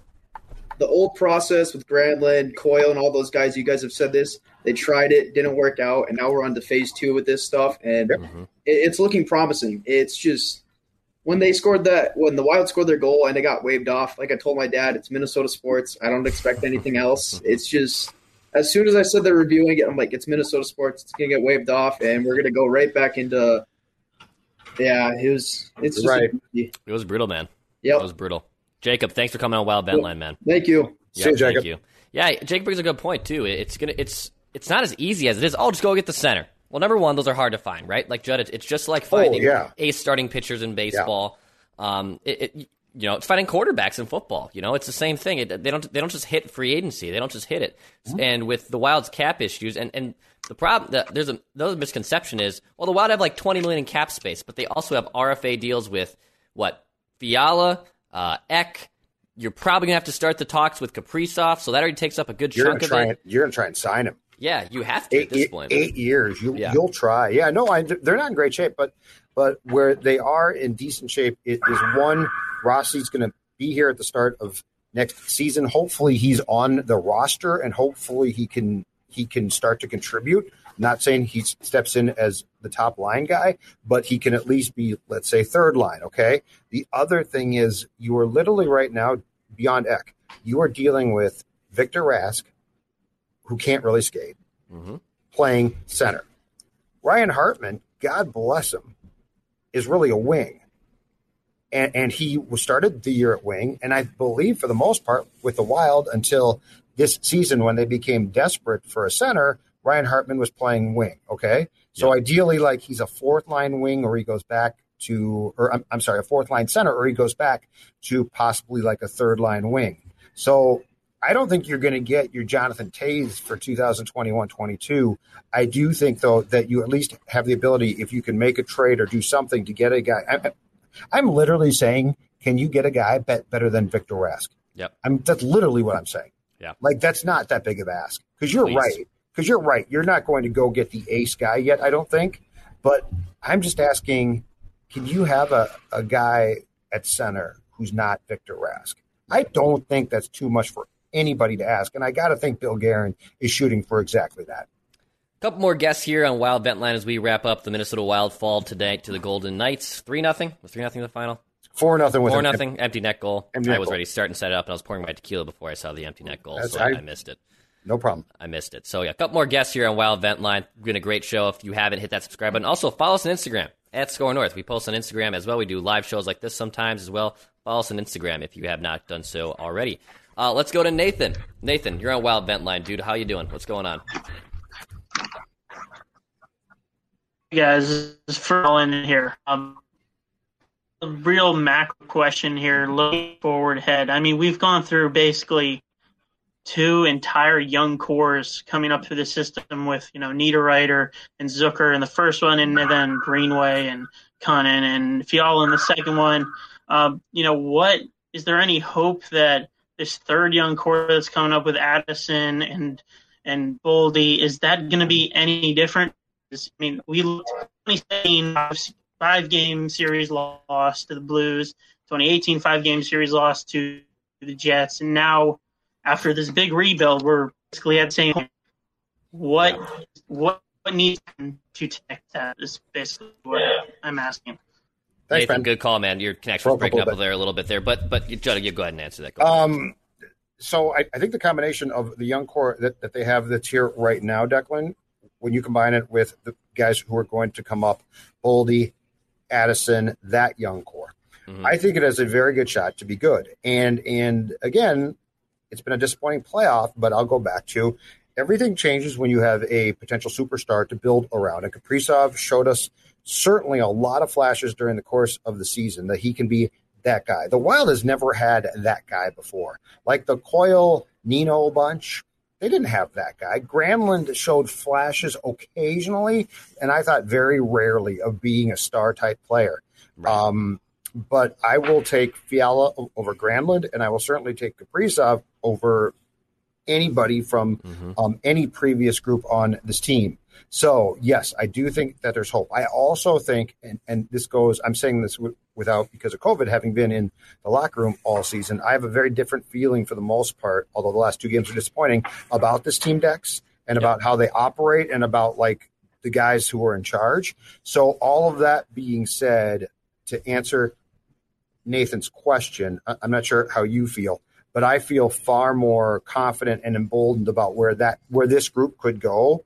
the old process with Granlund, Coyle, and all those guys, you guys have said this. They tried it, didn't work out, and now we're on to phase two with this stuff, and mm-hmm. it, it's looking promising. It's just when they scored that, when the Wild scored their goal and they got waved off. Like I told my dad, it's Minnesota sports. I don't expect anything else. It's just as soon as I said they're reviewing it, I'm like, it's Minnesota sports. It's gonna get waved off, and we're gonna go right back into. Yeah, it was. It's just Right. It was brutal, man. Yep. It was brutal. Jacob, thanks for coming on Wild Vent Line, man. Thank you. Yeah, thank you. Yeah, Jake brings a good point too. It's gonna it's it's not as easy as it is. Oh, just go get the center. Well, number one, those are hard to find, right? Like Judd, it's, just like finding yeah. ace starting pitchers in baseball. Um, it, it you know, it's finding quarterbacks in football. You know, it's the same thing. It, they don't they don't just hit free agency. They don't just hit it. And with the Wild's cap issues, and and the problem, the, there's a another misconception is, well, the Wild have like 20 million in cap space, but they also have RFA deals with what Fiala, uh, Ek. You're probably gonna have to start the talks with Kaprizov, so that already takes up a good You're chunk of it. and you're gonna try and sign him. Yeah, you have to at Eight, this eight- point. eight years, you, Yeah. you'll try. Yeah, no, I, they're not in great shape, but but where they are in decent shape is one. Rossi's going to be here at the start of next season. Hopefully, he's on the roster, and hopefully he can he can start to contribute. Not saying he steps in as the top line guy, but he can at least be, let's say, third line. Okay. The other thing is you are literally right now beyond Ek. You are dealing with Victor Rask, who can't really skate, Mm-hmm. playing center. Ryan Hartman, God bless him, is really a wing. And, and he was started the year at wing, and I believe for the most part with the Wild until this season when they became desperate for a center, Ryan Hartman was playing wing. Okay, so ideally, like he's a fourth line wing, or he goes back to, or I'm, I'm sorry, a fourth line center, or he goes back to possibly like a third line wing. So I don't think you're going to get your Jonathan Toews for 2021-22. I do think though that you at least have the ability, if you can make a trade or do something to get a guy. I, I'm literally saying, can you get a guy bet better than Victor Rask? Yep. I'm that's literally what I'm saying. Yeah. Like that's not that big of ask because you're Please. right. Because you're right. You're not going to go get the ace guy yet. I don't think. But I'm just asking, can you have a, a guy at center who's not Victor Rask? I don't think that's too much for anybody to ask, and I got to think Bill Guerin is shooting for exactly that. A couple more guests here on Wild Vent Line as we wrap up the Minnesota Wild fall today to the Golden Knights. Three nothing. Was three nothing in the final? Four nothing with Four nothing. Empty net goal. Empty I was goal. ready to start and set it up, and I was pouring my tequila before I saw the empty net goal, That's- so I- I missed it. No problem. I missed it. So yeah, a couple more guests here on Wild Vent Line. Been a great show. If you haven't hit that subscribe button, also follow us on Instagram at Skor North. We post on Instagram as well. We do live shows like this sometimes as well. Follow us on Instagram if you have not done so already. Uh, let's go to Nathan. Nathan, you're on Wild Vent Line, dude. How you doing? What's going on? Hey guys, this is for in here. Um, a real macro question here, looking forward ahead. I mean, we've gone through basically two entire young cores coming up through the system with, you know, Niederreiter and Zucker in the first one, and then Greenway and Kunin and Fiala in the second one. Um, you know, what is there any hope that this third young core that's coming up with Addison and and Boldy is that going to be any different? I mean, we looked 2017 five game series loss to the Blues, 2018 five game series loss to the Jets, and now after this big rebuild, we're basically at the same. point. What what what needs to take that is basically what I'm asking. Thanks, Nathan, Ben. good call, man. Your connection was Broke up a breaking up bit. there a little bit there, but but you, Judd, you go ahead and answer that. Go ahead. Um, so I, I think the combination of the young core that, that they have that's here right now, Declan, when you combine it with the guys who are going to come up, Boldy, Addison, that young core, Mm-hmm. I think it has a very good shot to be good. And and again, it's been a disappointing playoff, but I'll go back to everything changes when you have a potential superstar to build around. And Kaprizov showed us certainly a lot of flashes during the course of the season that he can be that guy. The Wild has never had that guy before. Like the Coyle Nino bunch, they didn't have that guy. Granlund showed flashes occasionally, and I thought very rarely of being a star type player. Um, but I will take Fiala over Granlund, and I will certainly take Kaprizov over anybody from um, any previous group on this team. So yes, I do think that there's hope. I also think, and, and this goes, I'm saying this w- without because of COVID, having been in the locker room all season, I have a very different feeling for the most part. Although the last two games are disappointing about this team Dex and about how they operate and about like the guys who are in charge. So all of that being said, to answer Nathan's question, I- I'm not sure how you feel, but I feel far more confident and emboldened about where that where this group could go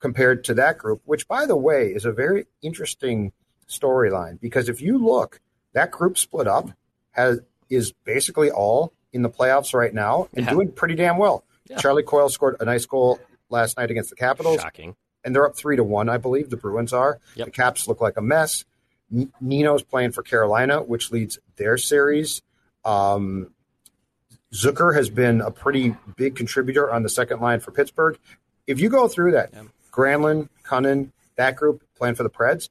compared to that group, which by the way is a very interesting storyline because if you look, that group split up has is basically all in the playoffs right now and Yeah. doing pretty damn well. Yeah. Charlie Coyle scored a nice goal last night against the Capitals. Shocking. And they're up three to one, I believe. The Bruins are. The Caps look like a mess. N- Nino's playing for Carolina, which leads their series. Um, Zucker has been a pretty big contributor on the second line for Pittsburgh. If you go through that, Granlund, Kunin, that group playing for the Preds,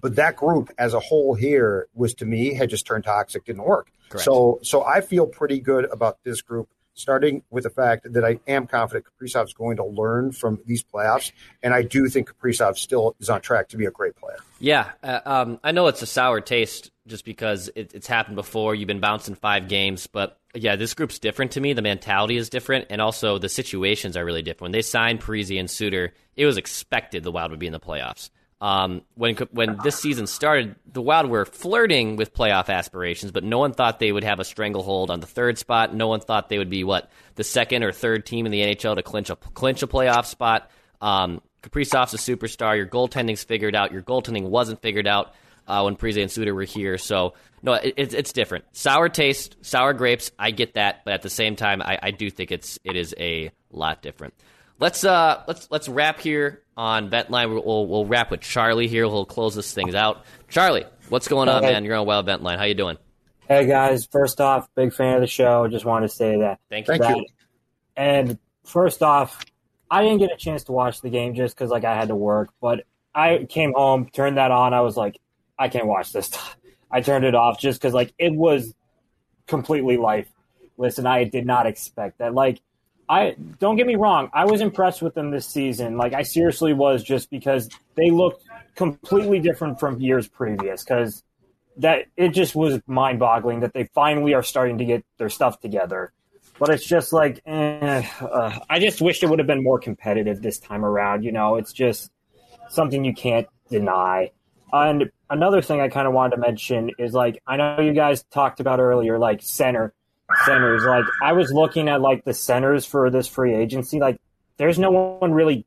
but that group as a whole here was to me had just turned toxic, didn't work. Correct. So, so I feel pretty good about this group. Starting with the fact that I am confident Kaprizov is going to learn from these playoffs, and I do think Kaprizov still is on track to be a great player. Yeah, uh, um, I know it's a sour taste just because it, it's happened before. You've been bouncing five games, but yeah, this group's different to me. The mentality is different, and also the situations are really different. When they signed Parise and Suter, it was expected the Wild would be in the playoffs. Um, when when this season started, the Wild were flirting with playoff aspirations, but no one thought they would have a stranglehold on the third spot. No one thought they would be what the second or third team in the NHL to clinch a clinch a playoff spot. Um, Kaprizov's a superstar. Your goaltending's figured out. Your goaltending wasn't figured out uh, when Parise and Suter were here. So no, it, it's it's different. Sour taste, sour grapes. I get that, but at the same time, I, I do think it's it is a lot different. Let's uh let's let's wrap here on Ventline. We'll, we'll, we'll wrap with Charlie here. We'll close this things out. Charlie, what's going on, Hey. man? You're on Wild Ventline. How you doing? Hey guys, first off, big fan of the show. Just wanted to say that. Thank you. That- Thank you. And first off, I didn't get a chance to watch the game just because like I had to work. But I came home, turned that on. I was like, I can't watch this. I turned it off just because like it was completely lifeless, and I did not expect that. Like, I don't get me wrong, I was impressed with them this season. Like, I seriously was, just because they looked completely different from years previous. Because that it just was mind boggling that they finally are starting to get their stuff together. But it's just like, eh, uh, I just wish it would have been more competitive this time around. You know, it's just something you can't deny. And another thing I kind of wanted to mention is like, I know you guys talked about earlier, like center, centers. Like, I was looking at like the centers for this free agency. Like, there's no one really,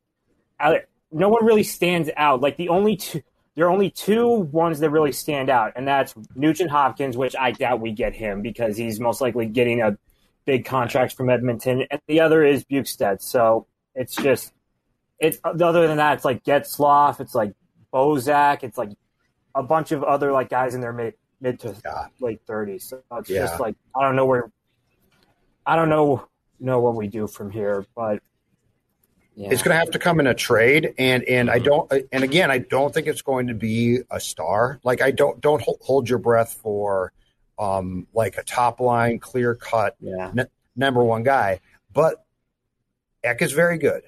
I- no one really stands out. Like, the only two, there are only two ones that really stand out, and that's Nugent Hopkins, which I doubt we get him because he's most likely getting a big contract from Edmonton, and the other is Bjugstad. So it's just it's other than that, it's like Getzlaf, it's like Bozak, it's like a bunch of other like guys in their mid mid to late thirties. So it's Yeah. just like I don't know where I don't know know what we do from here, but yeah. It's going to have to come in a trade, and and I don't. And again, I don't think it's going to be a star. Like I don't don't hold your breath for um like a top line clear cut yeah. n- number one guy. But Ek is very good.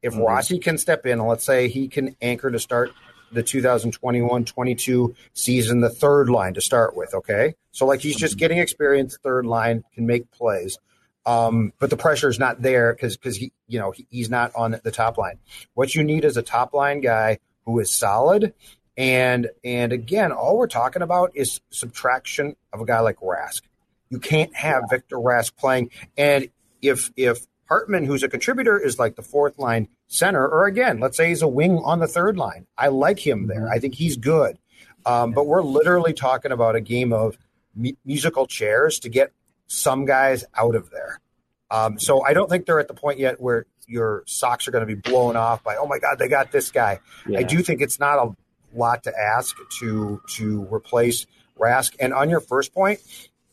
If Mhm. Rossi can step in, let's say he can anchor to start the 2021-22 season, the third line to start with. Okay, so like he's just getting experience, third line can make plays. Um, but the pressure is not there because because he you know he, he's not on the top line. What you need is a top line guy who is solid. And and again, all we're talking about is subtraction of a guy like Rask. You can't have Victor Rask playing. And if if Hartman, who's a contributor, is like the fourth line center, or again, let's say he's a wing on the third line, I like him there. I think he's good. Um, but we're literally talking about a game of mu- musical chairs to get some guys out of there. Um, so I don't think they're at the point yet where your socks are going to be blown off by, oh my God, they got this guy. Yeah. I do think it's not a lot to ask to to replace Rask. And on your first point,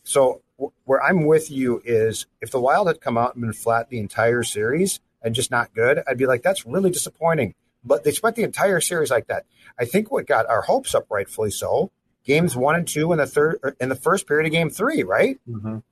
so w- where I'm with you is if the Wild had come out and been flat the entire series and just not good, I'd be like, that's really disappointing. But they spent the entire series like that. I think what got our hopes up, rightfully so, games one and two in the third in the first period of game three, right? Mhm.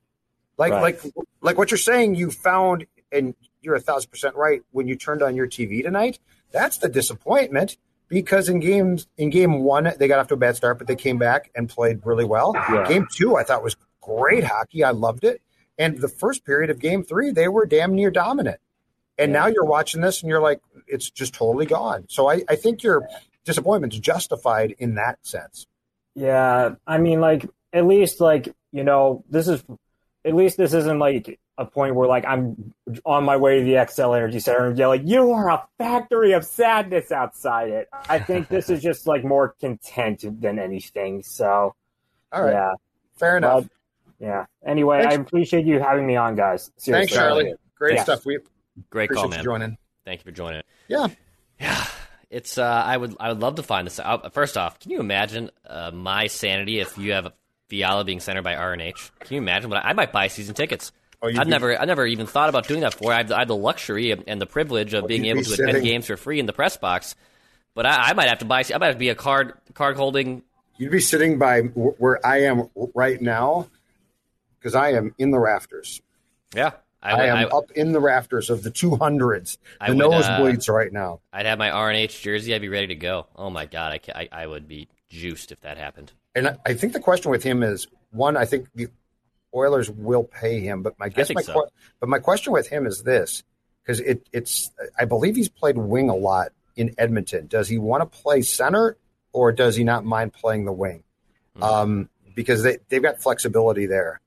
Like Right. like like what you're saying, you found and you're a thousand percent right when you turned on your TV tonight. That's the disappointment because in games in game one they got off to a bad start, but they came back and played really well. Yeah. Game two I thought was great hockey. I loved it. And the first period of game three, they were damn near dominant. And now you're watching this and you're like, it's just totally gone. So I, I think your disappointment's justified in that sense. Yeah, I mean, like at least like you know, this is at least this isn't like a point where like I'm on my way to the Xcel Energy Center and yell like, "You are a factory of sadness outside it." I think this is just like more content than anything. So, All right. yeah, Fair enough. But, yeah. Anyway, Thanks. I appreciate you having me on, guys. Thanks, Charlie. Great Yeah. stuff. We Great appreciate call, you man. joining. Thank you for joining. Yeah. Yeah. It's uh, I would I would love to find this out. First off, can you imagine uh, my sanity if you have a Fiala being centered by RNH? Can you imagine? What I, I might buy season tickets. Oh, I've never I never even thought about doing that before. I have, the- I have the luxury of- and the privilege of being able be to attend games for free in the press box. But I, I might have to buy. I might have to be a card card holding. You'd be sitting by where I am right now because I am in the rafters. Yeah, I, would- am I- up in the rafters of the 200s, the would, uh, nosebleeds right now. I'd have my RNH jersey. I'd be ready to go. Oh my god, I, I, I would be juiced if that happened. And I, I think the question with him is one. I think the Oilers will pay him, but my guess my so. but my question with him is this because it, it's I believe he's played wing a lot in Edmonton? Does he want to play center or does he not mind playing the wing? Um, because they, they've got flexibility there.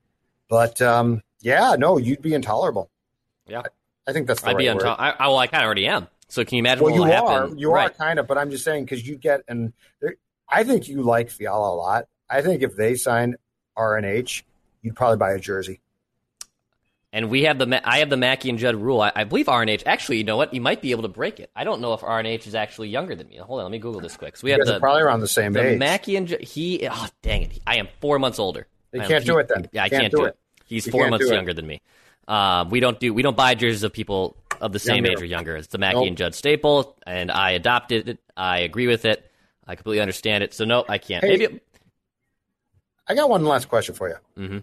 But um, yeah, no, you'd be intolerable. Yeah. I think that's I'd right be intolerable. I, I, well, I kind of already am. So can you imagine Well, you happen? are, you right. are kind of, but I'm just saying because you get and I think you like Fiala a lot. I think if they sign RNH, you'd probably buy a jersey. And we have the I have the Mackey and Judd rule. I, I believe RNH. Actually, you know what? You might be able to break it. I don't know if RNH is actually younger than me. Hold on, let me Google this quick. So we You have the probably around the same the age. Mackey and Judd. He. Oh, dang it! I am four months older. You I can't he- do it then. Yeah, I You can't, do it. He's You four months younger than me. Um, we don't do we don't buy jerseys of people of the same Younger. age or younger. It's the Mackey Nope. and Judd staple, and I adopted it. I agree with it. I completely understand it. So no, I can't. Hey, Maybe. I got one last question for you. Mm-hmm.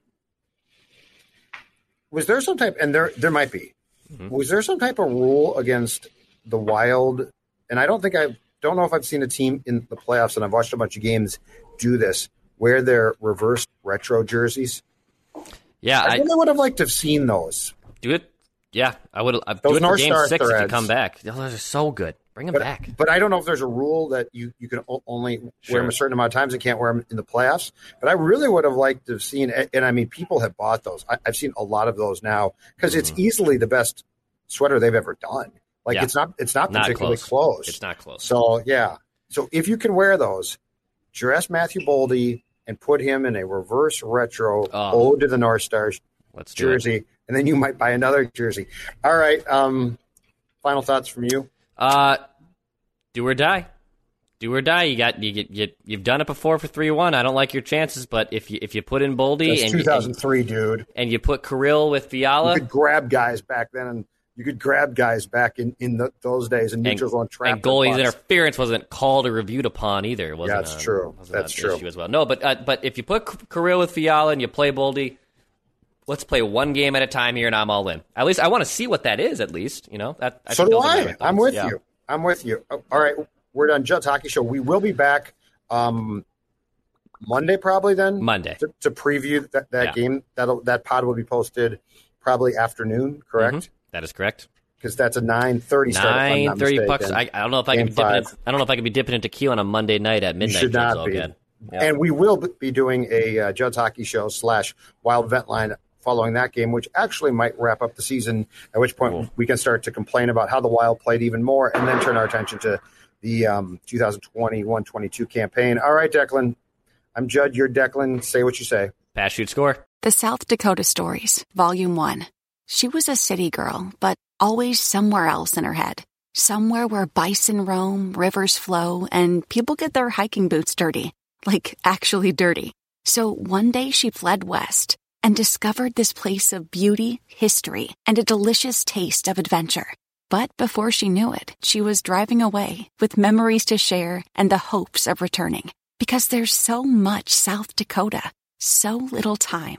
Was there some type, and there there might be, Mm-hmm. was there some type of rule against the Wild? And I don't think I don't know if I've seen a team in the playoffs, and I've watched a bunch of games do this, where they're reverse retro jerseys. Yeah, I I, really would have liked to have seen those. do it. Yeah, I would. I do Those it for game Star six if you come back. Oh, those are so good. Bring them But, back. but I don't know if there's a rule that you, you can only wear them a certain amount of times and can't wear them in the playoffs. But I really would have liked to have seen, and I mean, people have bought those. I, I've seen a lot of those now because it's easily the best sweater they've ever done. Like Mm-hmm. Yeah. it's not, it's not Not particularly close. close. It's not close. So yeah, so if you can wear those, dress Matthew Boldy and put him in a reverse retro ode to the North Stars Oh. Let's jersey, and then you might buy another jersey. All right. Um, final thoughts from you. Uh, do or die. Do or die. You got you get you, you've done it before for three one. I don't like your chances, but if you if you put in Boldy That's and you, 2003, dude. and you put Kirill with Fiala You could grab guys back then, and you could grab guys back in in the, those days, and and, neutral zone trap. and goalie's interference wasn't called or reviewed upon either. It wasn't Yeah, that's a- true. That's true. As well. No, but uh, but if you put Kirill with Fiala and you play Boldy, let's play one game at a time here, and I'm all in. At least I want to see what that is. At least you know that. so think do those are my I. I'm with Yeah. you. I'm with you. Oh, All right, we're done. Judd's Hockey Show. We will be back um, Monday, probably then. Monday to, to preview that, that Yeah. game. That that pod will be posted probably afternoon. Correct. Mhm. That is correct. Because that's a nine thirty start. if I'm Nine not thirty mistaken. bucks. I, I don't know if I can Game be dipping. In. I don't know if I can be dipping into tequila on a Monday night at You midnight. should not be. Olgad. Yeah. And we will be doing a uh, Judd's Hockey Show slash Wild Vent Line following that game, which actually might wrap up the season. At which point we can start to complain about how the Wild played even more, and then turn our attention to the um, 2021-22 campaign. All right, Declan. I'm Judd. You're Declan. Say what you say. Pass, shoot, score. The South Dakota Stories, Volume 1. She was a city girl, but always somewhere else in her head. Somewhere where bison roam, rivers flow, and people get their hiking boots dirty. Like, actually dirty. So one day she fled west and discovered this place of beauty, history, and a delicious taste of adventure. But before she knew it, she was driving away with memories to share and the hopes of returning. Because there's so much South Dakota, so little time.